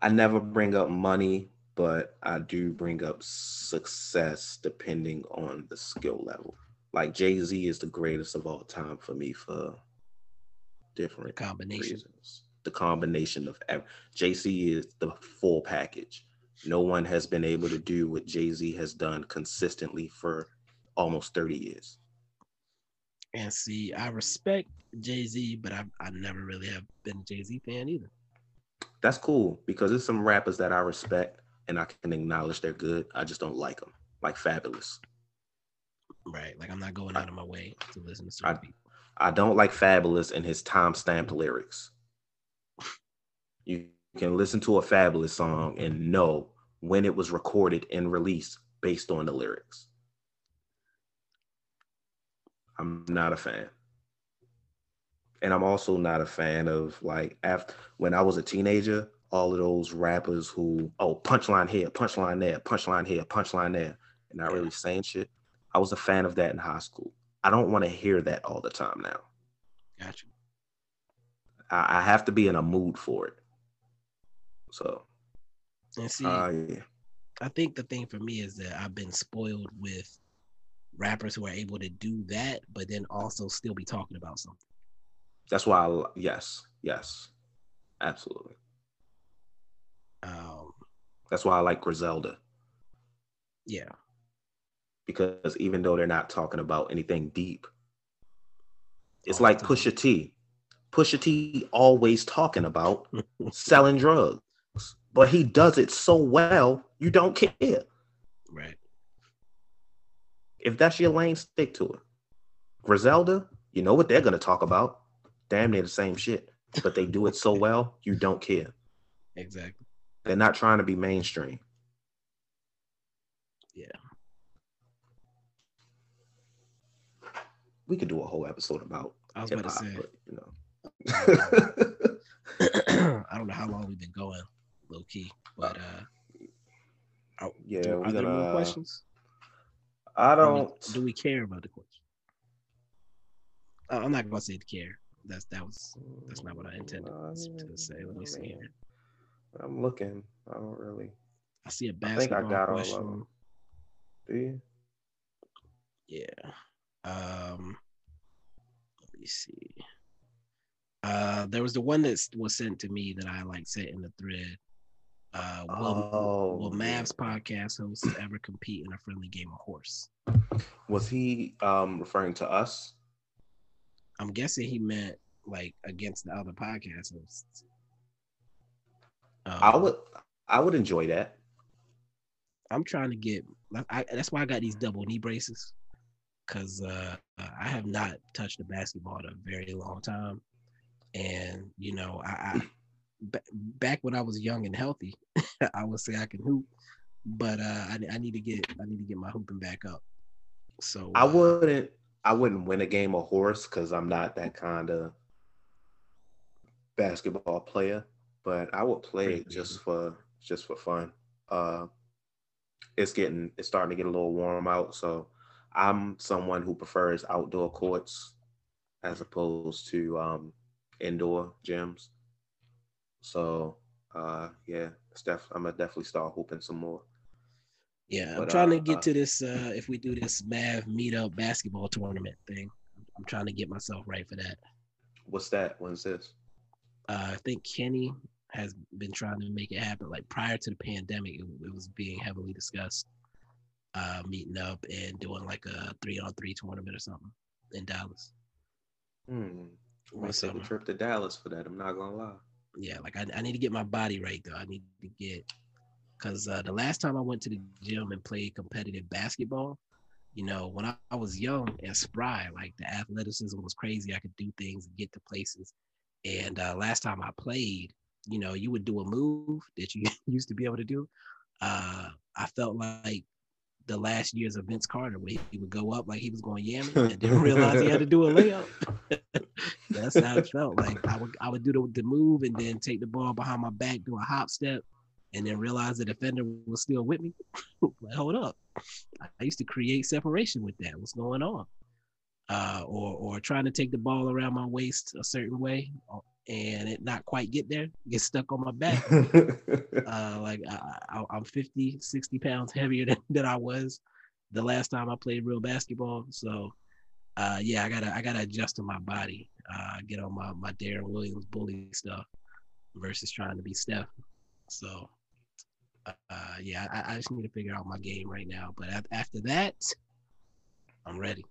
Speaker 6: I never bring up money, but I do bring up success depending on the skill level. Like Jay Z is the greatest of all time for me for different
Speaker 7: combinations.
Speaker 6: reasons. The combination of ev- Jay Z is the full package. No one has been able to do what Jay Z has done consistently for almost 30 years.
Speaker 7: And see, I respect Jay Z, but I I never really have been a Jay Z fan either.
Speaker 6: That's cool because there's some rappers that I respect and I can acknowledge they're good. I just don't like them, like Fabolous.
Speaker 7: Right. Like I'm not going out of my way to listen to certain people.
Speaker 6: I don't like Fabolous and his time stamped lyrics. You can listen to a Fabolous song and know when it was recorded and released based on the lyrics. I'm not a fan. And I'm also not a fan of like after when I was a teenager, all of those rappers who oh punchline here, punchline there, punchline here, punchline there, and not really saying shit. I was a fan of that in high school. I don't want to hear that all the time now.
Speaker 7: Gotcha.
Speaker 6: I, I have to be in a mood for it. So,
Speaker 7: And see,
Speaker 6: uh, yeah.
Speaker 7: I think the thing for me is that I've been spoiled with rappers who are able to do that, but then also still be talking about something.
Speaker 6: That's why. I, yes, yes, absolutely.
Speaker 7: Um,
Speaker 6: That's why I like Griselda
Speaker 7: yeah,
Speaker 6: because even though they're not talking about anything deep, it's like. Pusha T. Pusha T always talking about selling drugs, but he does it so well, you don't care.
Speaker 7: right.
Speaker 6: If that's your lane, stick to it. Griselda, you know what they're gonna talk about. Damn near the same shit, but they do it so well, you don't care.
Speaker 7: Exactly.
Speaker 6: They're not trying to be mainstream.
Speaker 7: Yeah.
Speaker 6: We could do a whole episode about
Speaker 7: I was about to say.
Speaker 6: but, you know.
Speaker 7: I don't know how long we've been going, low key, but uh, are,
Speaker 6: yeah,
Speaker 7: do- are there more questions?
Speaker 6: I
Speaker 7: Do we-
Speaker 6: don't.
Speaker 7: Do we care about the question? Uh, I'm not gonna say to care. That's that was that's not what I intended
Speaker 6: Uh,
Speaker 7: to say. Let me see here.
Speaker 6: I'm looking. I don't really.
Speaker 7: I see a
Speaker 6: I think I
Speaker 7: basketball
Speaker 6: got all of
Speaker 7: question.
Speaker 6: them. Do you?
Speaker 7: Yeah. Um. Let me see. Uh, there was the one that was sent to me that I like sent in the thread. Uh, will,
Speaker 6: Oh,
Speaker 7: will. Mavs podcast hosts ever compete in a friendly game of horse?
Speaker 6: Was he um referring to us?
Speaker 7: I'm guessing he meant like against the other podcast hosts. Um,
Speaker 6: I would. I would enjoy that.
Speaker 7: I'm trying to get. I, that's why I got these double knee braces, because uh, I have not touched a basketball in a very long time, and you know, I, I back when I was young and healthy, I would say I can hoop, but uh, I, I need to get I need to get my hooping back up. So
Speaker 6: I
Speaker 7: uh,
Speaker 6: wouldn't. I wouldn't win a game of horse because I'm not that kind of basketball player. But I would play it just for just for fun. Uh, it's getting it's starting to get a little warm out, so I'm someone who prefers outdoor courts as opposed to um, indoor gyms. So uh, yeah, it's def- I'm gonna definitely start hooping some more.
Speaker 7: Yeah, I'm trying
Speaker 6: uh,
Speaker 7: to get
Speaker 6: uh,
Speaker 7: to this. Uh, if we do this Mav meetup basketball tournament thing, I'm trying to get myself right for that.
Speaker 6: What's that? When's this?
Speaker 7: uh, I think Kenny has been trying to make it happen. Like prior to the pandemic, it, it was being heavily discussed, uh, meeting up and doing like a three on three tournament or something in Dallas.
Speaker 6: Hmm. Might take a trip to Dallas for that. I'm not gonna lie.
Speaker 7: Yeah, like I, I need to get my body right though. I need to get because uh, the last time I went to the gym and played competitive basketball, you know, when I, I was young and spry, like the athleticism was crazy. I could do things and get to places. And uh, last time I played, you know, you would do a move that you used to be able to do. Uh, I felt like the last years of Vince Carter, where he would go up like he was going yamming and didn't realize he had to do a layup. That's how it felt. Like I would I would do the, the move and then take the ball behind my back, do a hop step, and then realize the defender was still with me. like, hold up. I used to create separation with that. What's going on? Uh, or or trying to take the ball around my waist a certain way uh, and it not quite get there, get stuck on my back. uh, like I, I, I'm 50, 60 pounds heavier than, than I was the last time I played real basketball. So uh, yeah, I gotta I gotta adjust to my body, uh, get on my my Deron Williams bully stuff versus trying to be Steph. So uh, yeah, I, I just need to figure out my game right now. But after that, I'm ready.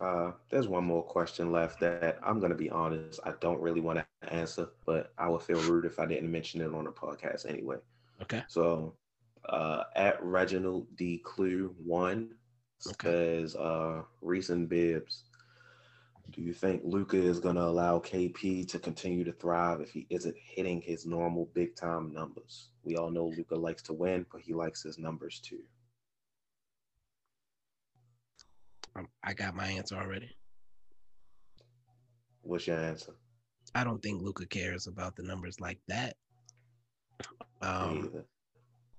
Speaker 6: Uh, there's one more question left that I'm gonna be honest. I don't really want to answer, but I would feel rude if I didn't mention it on the podcast anyway.
Speaker 7: Okay.
Speaker 6: So, uh, at Reginald D. Clue one says, uh, Reese and Bibs, do you think Luka is gonna allow KP to continue to thrive if he isn't hitting his normal big time numbers? We all know Luka likes to win, but he likes his numbers too.
Speaker 7: Um, I got my answer already.
Speaker 6: What's your answer?
Speaker 7: I don't think Luka cares about the numbers like that. Um,
Speaker 6: either.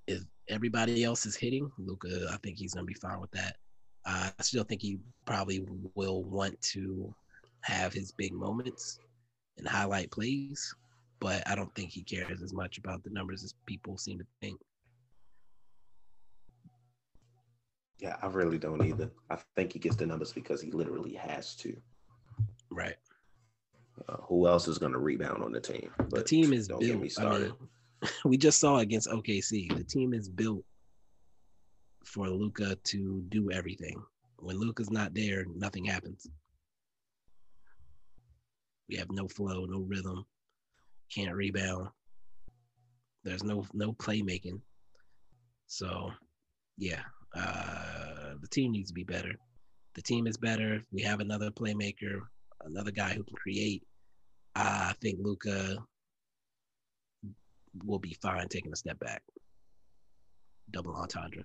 Speaker 7: if everybody else is hitting, Luka, I think he's gonna be fine with that. Uh, I still think he probably will want to have his big moments and highlight plays, but I don't think he cares as much about the numbers as people seem to think.
Speaker 6: Yeah, I really don't either. I think he gets the numbers because he literally has to.
Speaker 7: Right.
Speaker 6: Uh, who else is going to rebound on the team?
Speaker 7: But the team is don't built. Get me started. I mean, we just saw against OKC. The team is built for Luka to do everything. When Luka's not there, nothing happens. We have no flow, no rhythm, can't rebound. There's no no playmaking. So, yeah, uh, the team needs to be better. The team is better. We have another playmaker, another guy who can create. I think Luka will be fine taking a step back. Double entendre.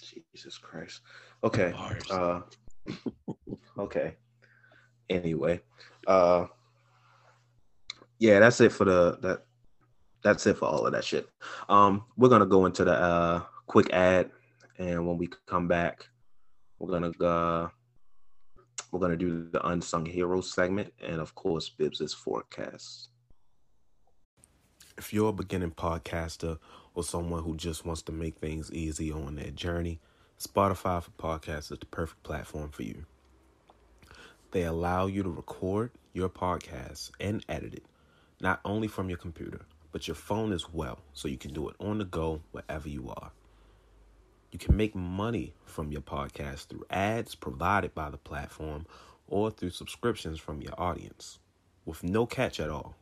Speaker 6: Jesus Christ. Okay. Uh, okay. Anyway, uh, yeah, that's it for the that. That's it for all of that shit. Um, we're gonna go into the uh quick ad, and when we come back, we're gonna uh we're gonna do the unsung heroes segment, and of course, Bibs's forecast.
Speaker 8: If you're a beginning podcaster or someone who just wants to make things easy on their journey, Spotify for podcasts is the perfect platform for you. They allow you to record your podcast and edit it, not only from your computer, but your phone as well, so you can do it on the go wherever you are. You can make money from your podcast through ads provided by the platform or through subscriptions from your audience with no catch at all.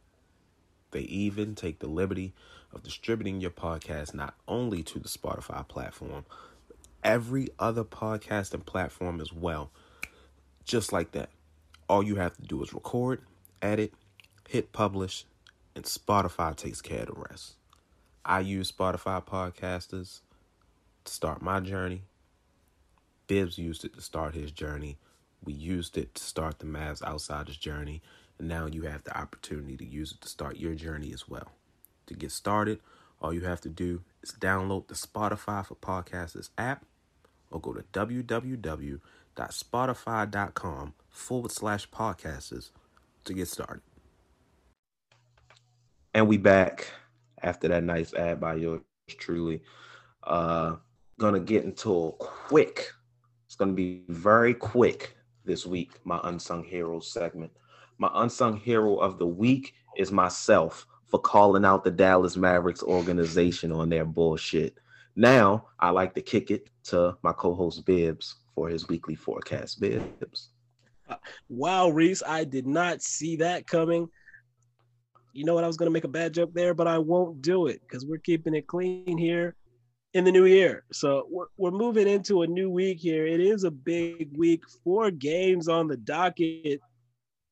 Speaker 8: They even take the liberty of distributing your podcast not only to the Spotify platform, but every other podcasting platform as well. Just like that. All you have to do is record, edit, hit publish, and Spotify takes care of the rest. I use Spotify podcasters to start my journey. Bibs used it to start his journey. We used it to start the Mavs Outsiders journey. And now you have the opportunity to use it to start your journey as well. To get started, all you have to do is download the Spotify for Podcasters app or go to www.spotify.com forward slash podcasters to get started.
Speaker 6: And we back after that nice ad by yours truly. Uh gonna get into a quick, it's gonna be very quick this week, my unsung hero segment. My unsung hero of the week is myself for calling out the Dallas Mavericks organization on their bullshit. Now I like to kick it to my co-host Bibs for his weekly forecast. Bibs.
Speaker 7: Wow, Reese, I did not see that coming. You know what? I was going to make a bad joke there, but I won't do it because we're keeping it clean here in the new year. So we're, we're moving into a new week here. It is a big week, four games on the docket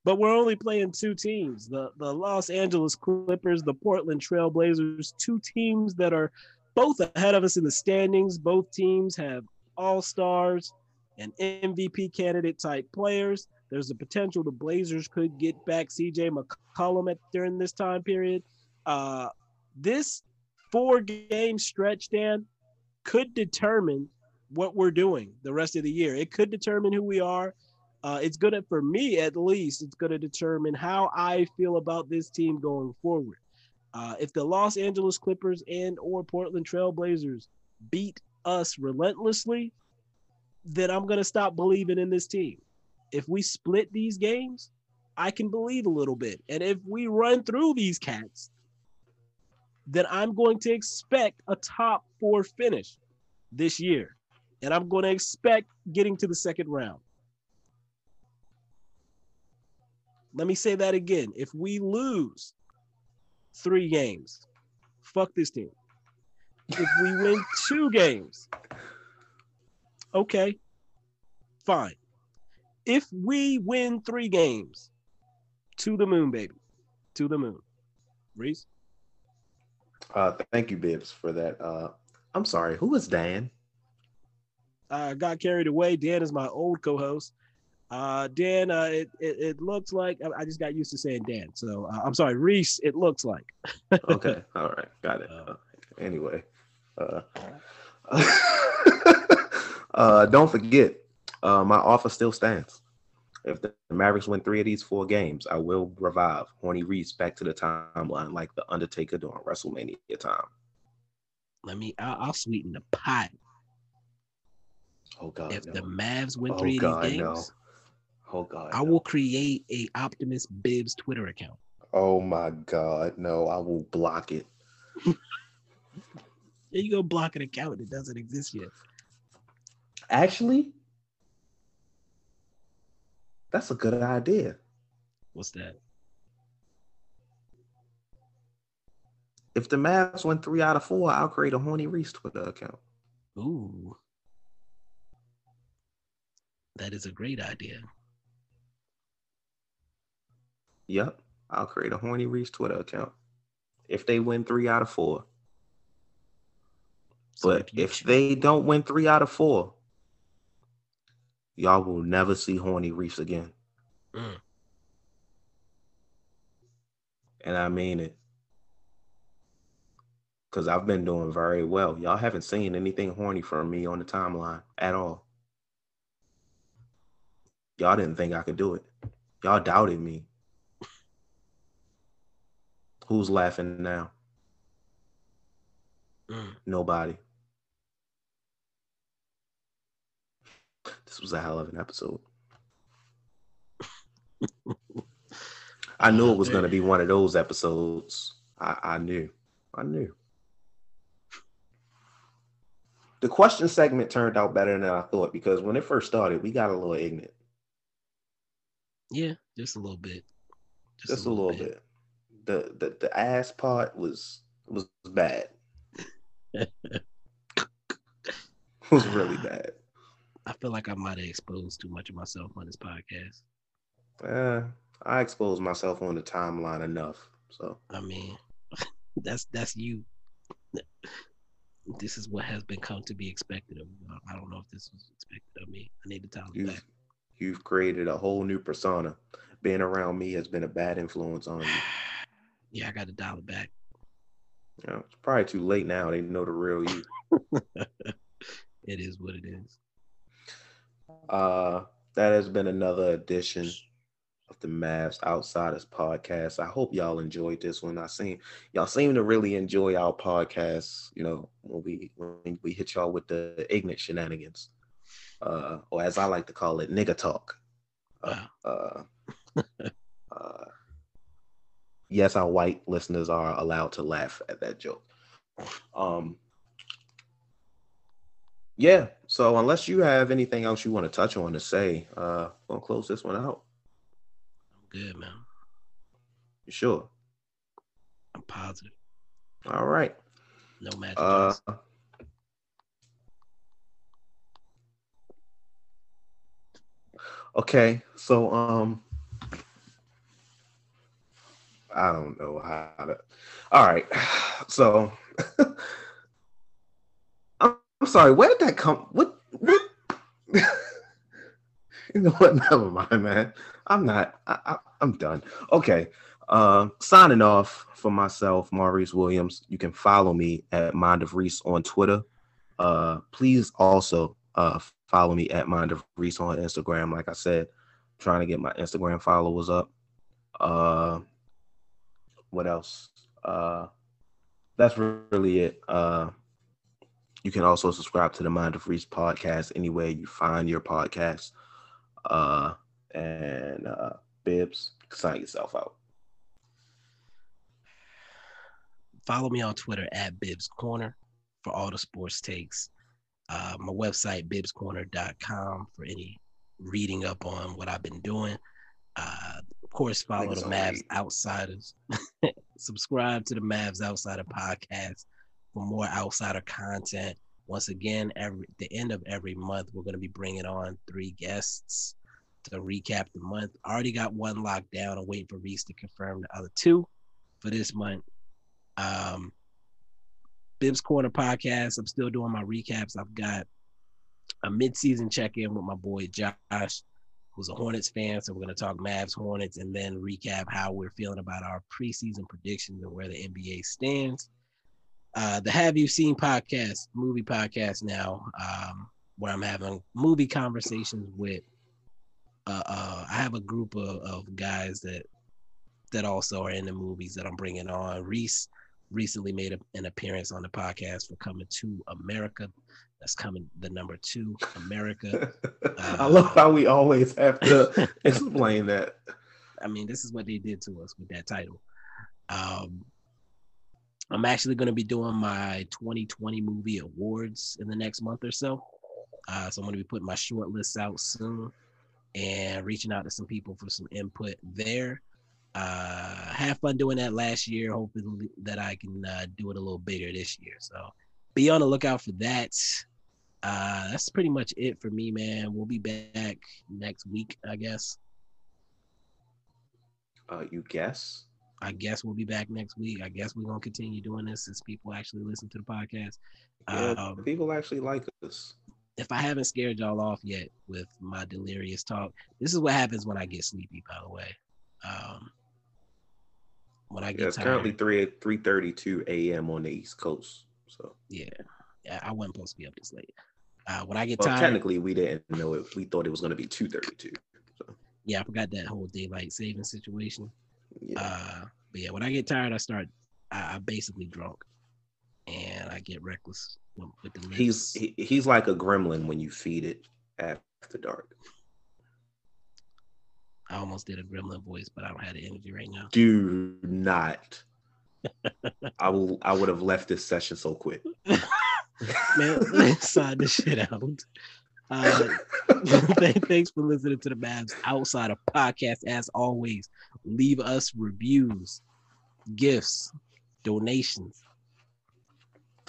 Speaker 7: but we're only playing two teams the, the Los Angeles Clippers, the Portland Trailblazers, two teams that are both ahead of us in the standings. Both teams have all stars and MVP candidate type players. There's a potential the Blazers could get back CJ McCollum at, during this time period. Uh, this four game stretch, Dan, could determine what we're doing the rest of the year. It could determine who we are uh, it's gonna for me at least it's gonna determine how i feel about this team going forward. Uh, if the los angeles clippers and or portland trailblazers beat us relentlessly then i'm gonna stop believing in this team. If we split these games i can believe a little bit. And if we run through these cats then i'm going to expect a top four finish this year. And i'm going to expect getting to the second round Let me say that again. If we lose three games, fuck this team. If we win two games, okay, fine. If we win three games, to the moon, baby, to the moon. Reese?
Speaker 6: Uh, thank you, Bibs, for that. Uh, I'm sorry, who is Dan?
Speaker 7: I got carried away. Dan is my old co-host. Uh, Dan, uh, it, it, it looks like I just got used to saying Dan. So uh, I'm sorry, Reese. It looks like.
Speaker 6: okay, all right, got it. Uh, anyway, uh, Uh, don't forget, uh, my offer still stands. If the Mavericks win three of these four games, I will revive Horny Reese back to the timeline like the Undertaker during WrestleMania time.
Speaker 7: Let me. I'll, I'll sweeten the pot.
Speaker 6: Oh God!
Speaker 7: If
Speaker 6: no.
Speaker 7: the Mavs win
Speaker 6: Oh,
Speaker 7: three
Speaker 6: God,
Speaker 7: of these
Speaker 6: no.
Speaker 7: games,
Speaker 6: oh God!
Speaker 7: I
Speaker 6: no.
Speaker 7: will create a Optimus Bibs Twitter account.
Speaker 6: Oh my God! No, I will block it.
Speaker 7: There you go, block an account that doesn't exist yet.
Speaker 6: Actually, that's a good idea.
Speaker 7: What's that?
Speaker 6: If the Mavs win three out of four, I'll create a Horny Reese Twitter account.
Speaker 7: Ooh, that is a great idea.
Speaker 6: Yep, I'll create a Horny Reese Twitter account. If they win three out of four.
Speaker 7: So
Speaker 6: But
Speaker 7: you
Speaker 6: if they don't win three out of four, y'all will never see Horny Reese again.
Speaker 7: Mm.
Speaker 6: And I mean it. Because I've been doing very well. Y'all haven't seen anything horny from me on the timeline at all. Y'all didn't think I could do it. Y'all doubted me. Who's laughing now?
Speaker 7: Mm.
Speaker 6: Nobody. This was a hell of an episode. I knew it was going to be one of those episodes. I, I knew. I knew. The question segment turned out better than I thought because when it first started, we got a little ignorant.
Speaker 7: Yeah, just a little bit.
Speaker 6: Just, a little, bit. The, the the ass part was was bad. it was really bad.
Speaker 7: I feel like I might have exposed too much of myself on this podcast.
Speaker 6: Uh, I exposed myself on the timeline enough. So
Speaker 7: I mean, that's that's you. This is what has been come to be expected of me. I don't know if this was expected of me. I need to tell you back.
Speaker 6: you've created a whole new persona. Being around me has been a bad influence on you.
Speaker 7: Yeah, I got to dial it back.
Speaker 6: Know, it's probably too late now. They know the real you.
Speaker 7: It is what it is.
Speaker 6: Uh, that has been another edition of the Mavs Outsiders podcast. I hope y'all enjoyed this one. I seen y'all seem to really enjoy our podcast. You know, when we when we hit y'all with the ignorant shenanigans, uh, or as I like to call it, nigga talk. Uh, uh, uh, yes, our white listeners are allowed to laugh at that joke. Um, yeah. So unless you have anything else you want to touch on to say, uh, we'll close this one out.
Speaker 7: I'm good, man.
Speaker 6: You sure?
Speaker 7: I'm positive.
Speaker 6: All right.
Speaker 7: No magic.
Speaker 6: Uh, okay. So um, I don't know how to. All right. So I'm, sorry. Where did that come? What? What? you know what? Never mind, man. I'm not. I, I'm done. Okay. Uh, signing off for myself, Maurice Williams. You can follow me at Mind of Reese on Twitter. Uh, please also uh follow me at Mind of Reese on Instagram. Like I said, trying to get my Instagram followers up. Uh, what else? Uh, that's really it. Uh, you can also subscribe to the Mind of Reese podcast anywhere you find your podcast. Uh, and uh, Bibs, sign yourself out.
Speaker 7: Follow me on Twitter at Bibs Corner for all the sports takes. Uh, my website, bibbscorner.com, for any reading up on what I've been doing. Uh, course, follow the Mavs. Outsiders. Subscribe to the Mavs Outsider podcast for more outsider content. Once again, every the end of every month, we're going to be bringing on three guests to recap the month. Already got one locked down. I'm waiting for Reese to confirm the other two for this month. Um, Bibs Corner podcast. I'm still doing my recaps. I've got a mid-season check-in with my boy Josh, who's a Hornets fan. So we're gonna talk Mavs, Hornets, and then recap how we're feeling about our preseason predictions and where the NBA stands. Uh, the Have You Seen podcast, movie podcast now. Um, where I'm having movie conversations with. Uh, uh, I have a group of, of guys that that also are in the movies that I'm bringing on. Reese recently made a, an appearance on the podcast for Coming to America. That's coming the number two America.
Speaker 6: Uh, I love how we always have to explain that.
Speaker 7: I mean, this is what they did to us with that title. Um, I'm actually going to be doing my 2020 movie awards in the next month or so. Uh, so I'm going to be putting my short lists out soon and reaching out to some people for some input there. Uh, have fun doing that last year, hoping that I can uh, do it a little bigger this year. So be on the lookout for that. Uh, that's pretty much it for me, man. We'll be back next week, I guess.
Speaker 6: Uh, you guess?
Speaker 7: I guess we'll be back next week. I guess we're gonna continue doing this since people actually listen to the podcast.
Speaker 6: Yeah, um, people actually like us.
Speaker 7: If I haven't scared y'all off yet with my delirious talk, this is what happens when I get sleepy. By the way, um,
Speaker 6: when I get yeah, it's tired, currently three three thirty two a.m. on the East Coast. So
Speaker 7: yeah, yeah, I wasn't supposed to be up this late. Uh, when I get
Speaker 6: well,
Speaker 7: tired,
Speaker 6: technically we didn't know it. We thought it was going to be two thirty two. So.
Speaker 7: Yeah, I forgot that whole daylight saving situation. Yeah. Uh, but yeah, when I get tired, I start. I, I basically drunk, and I get reckless with the.
Speaker 6: Lips. He's he, he's like a gremlin when you feed it after dark.
Speaker 7: I almost did a gremlin voice, but I don't have the energy right now.
Speaker 6: Do not. I will. I would have left this session so quick.
Speaker 7: Man, let's side the shit out. Uh, thanks for listening to the Mavs Outsiders podcast. As always, leave us reviews, gifts, donations.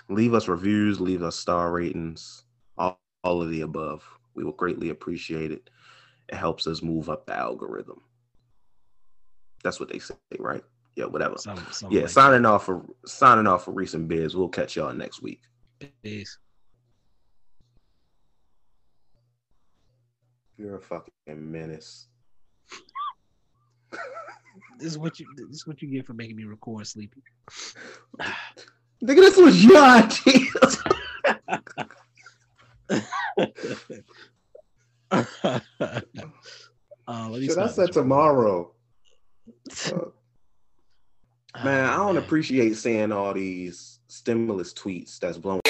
Speaker 6: Leave us reviews, leave us star ratings, all, all of the above. We will greatly appreciate it. It helps us move up the algorithm. That's what they say, right? Yeah, whatever. Yeah, like signing that. off for signing off for Reese and Bibs. We'll catch y'all next week. Peace. You're a fucking menace.
Speaker 7: this is what you this is what you get for making me record sleepy.
Speaker 6: Nigga, this was your idea. uh, Should I said tomorrow? Uh, man, I don't ah, appreciate seeing all these stimulus tweets that's blowing.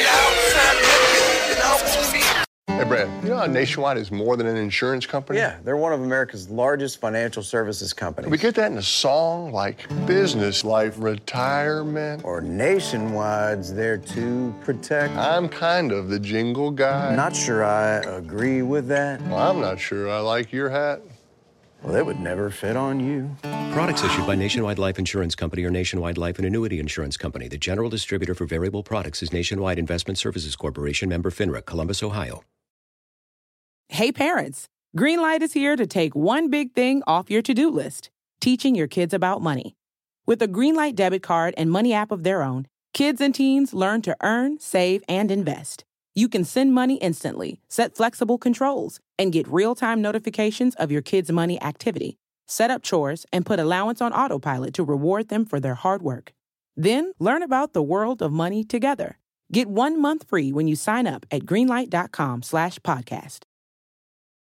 Speaker 2: Hey, Brad, you know how Nationwide is more than an insurance company?
Speaker 3: Yeah, they're one of America's largest financial services companies.
Speaker 2: We get that in a song like business, life, retirement.
Speaker 3: Or Nationwide's there to protect.
Speaker 2: I'm kind of the jingle guy.
Speaker 3: Not sure I agree with that.
Speaker 2: Well, I'm not sure I like your hat.
Speaker 3: Well, it would never fit on you.
Speaker 4: Products issued by Nationwide Life Insurance Company or Nationwide Life and Annuity Insurance Company. The general distributor for variable products is Nationwide Investment Services Corporation, member FINRA, Columbus, Ohio.
Speaker 9: Hey, parents, Greenlight is here to take one big thing off your to do list teaching your kids about money. With a Greenlight debit card and money app of their own, kids and teens learn to earn, save, and invest. You can send money instantly, set flexible controls, and get real time notifications of your kids' money activity. Set up chores and put allowance on autopilot to reward them for their hard work. Then learn about the world of money together. Get one month free when you sign up at greenlight.com slash podcast.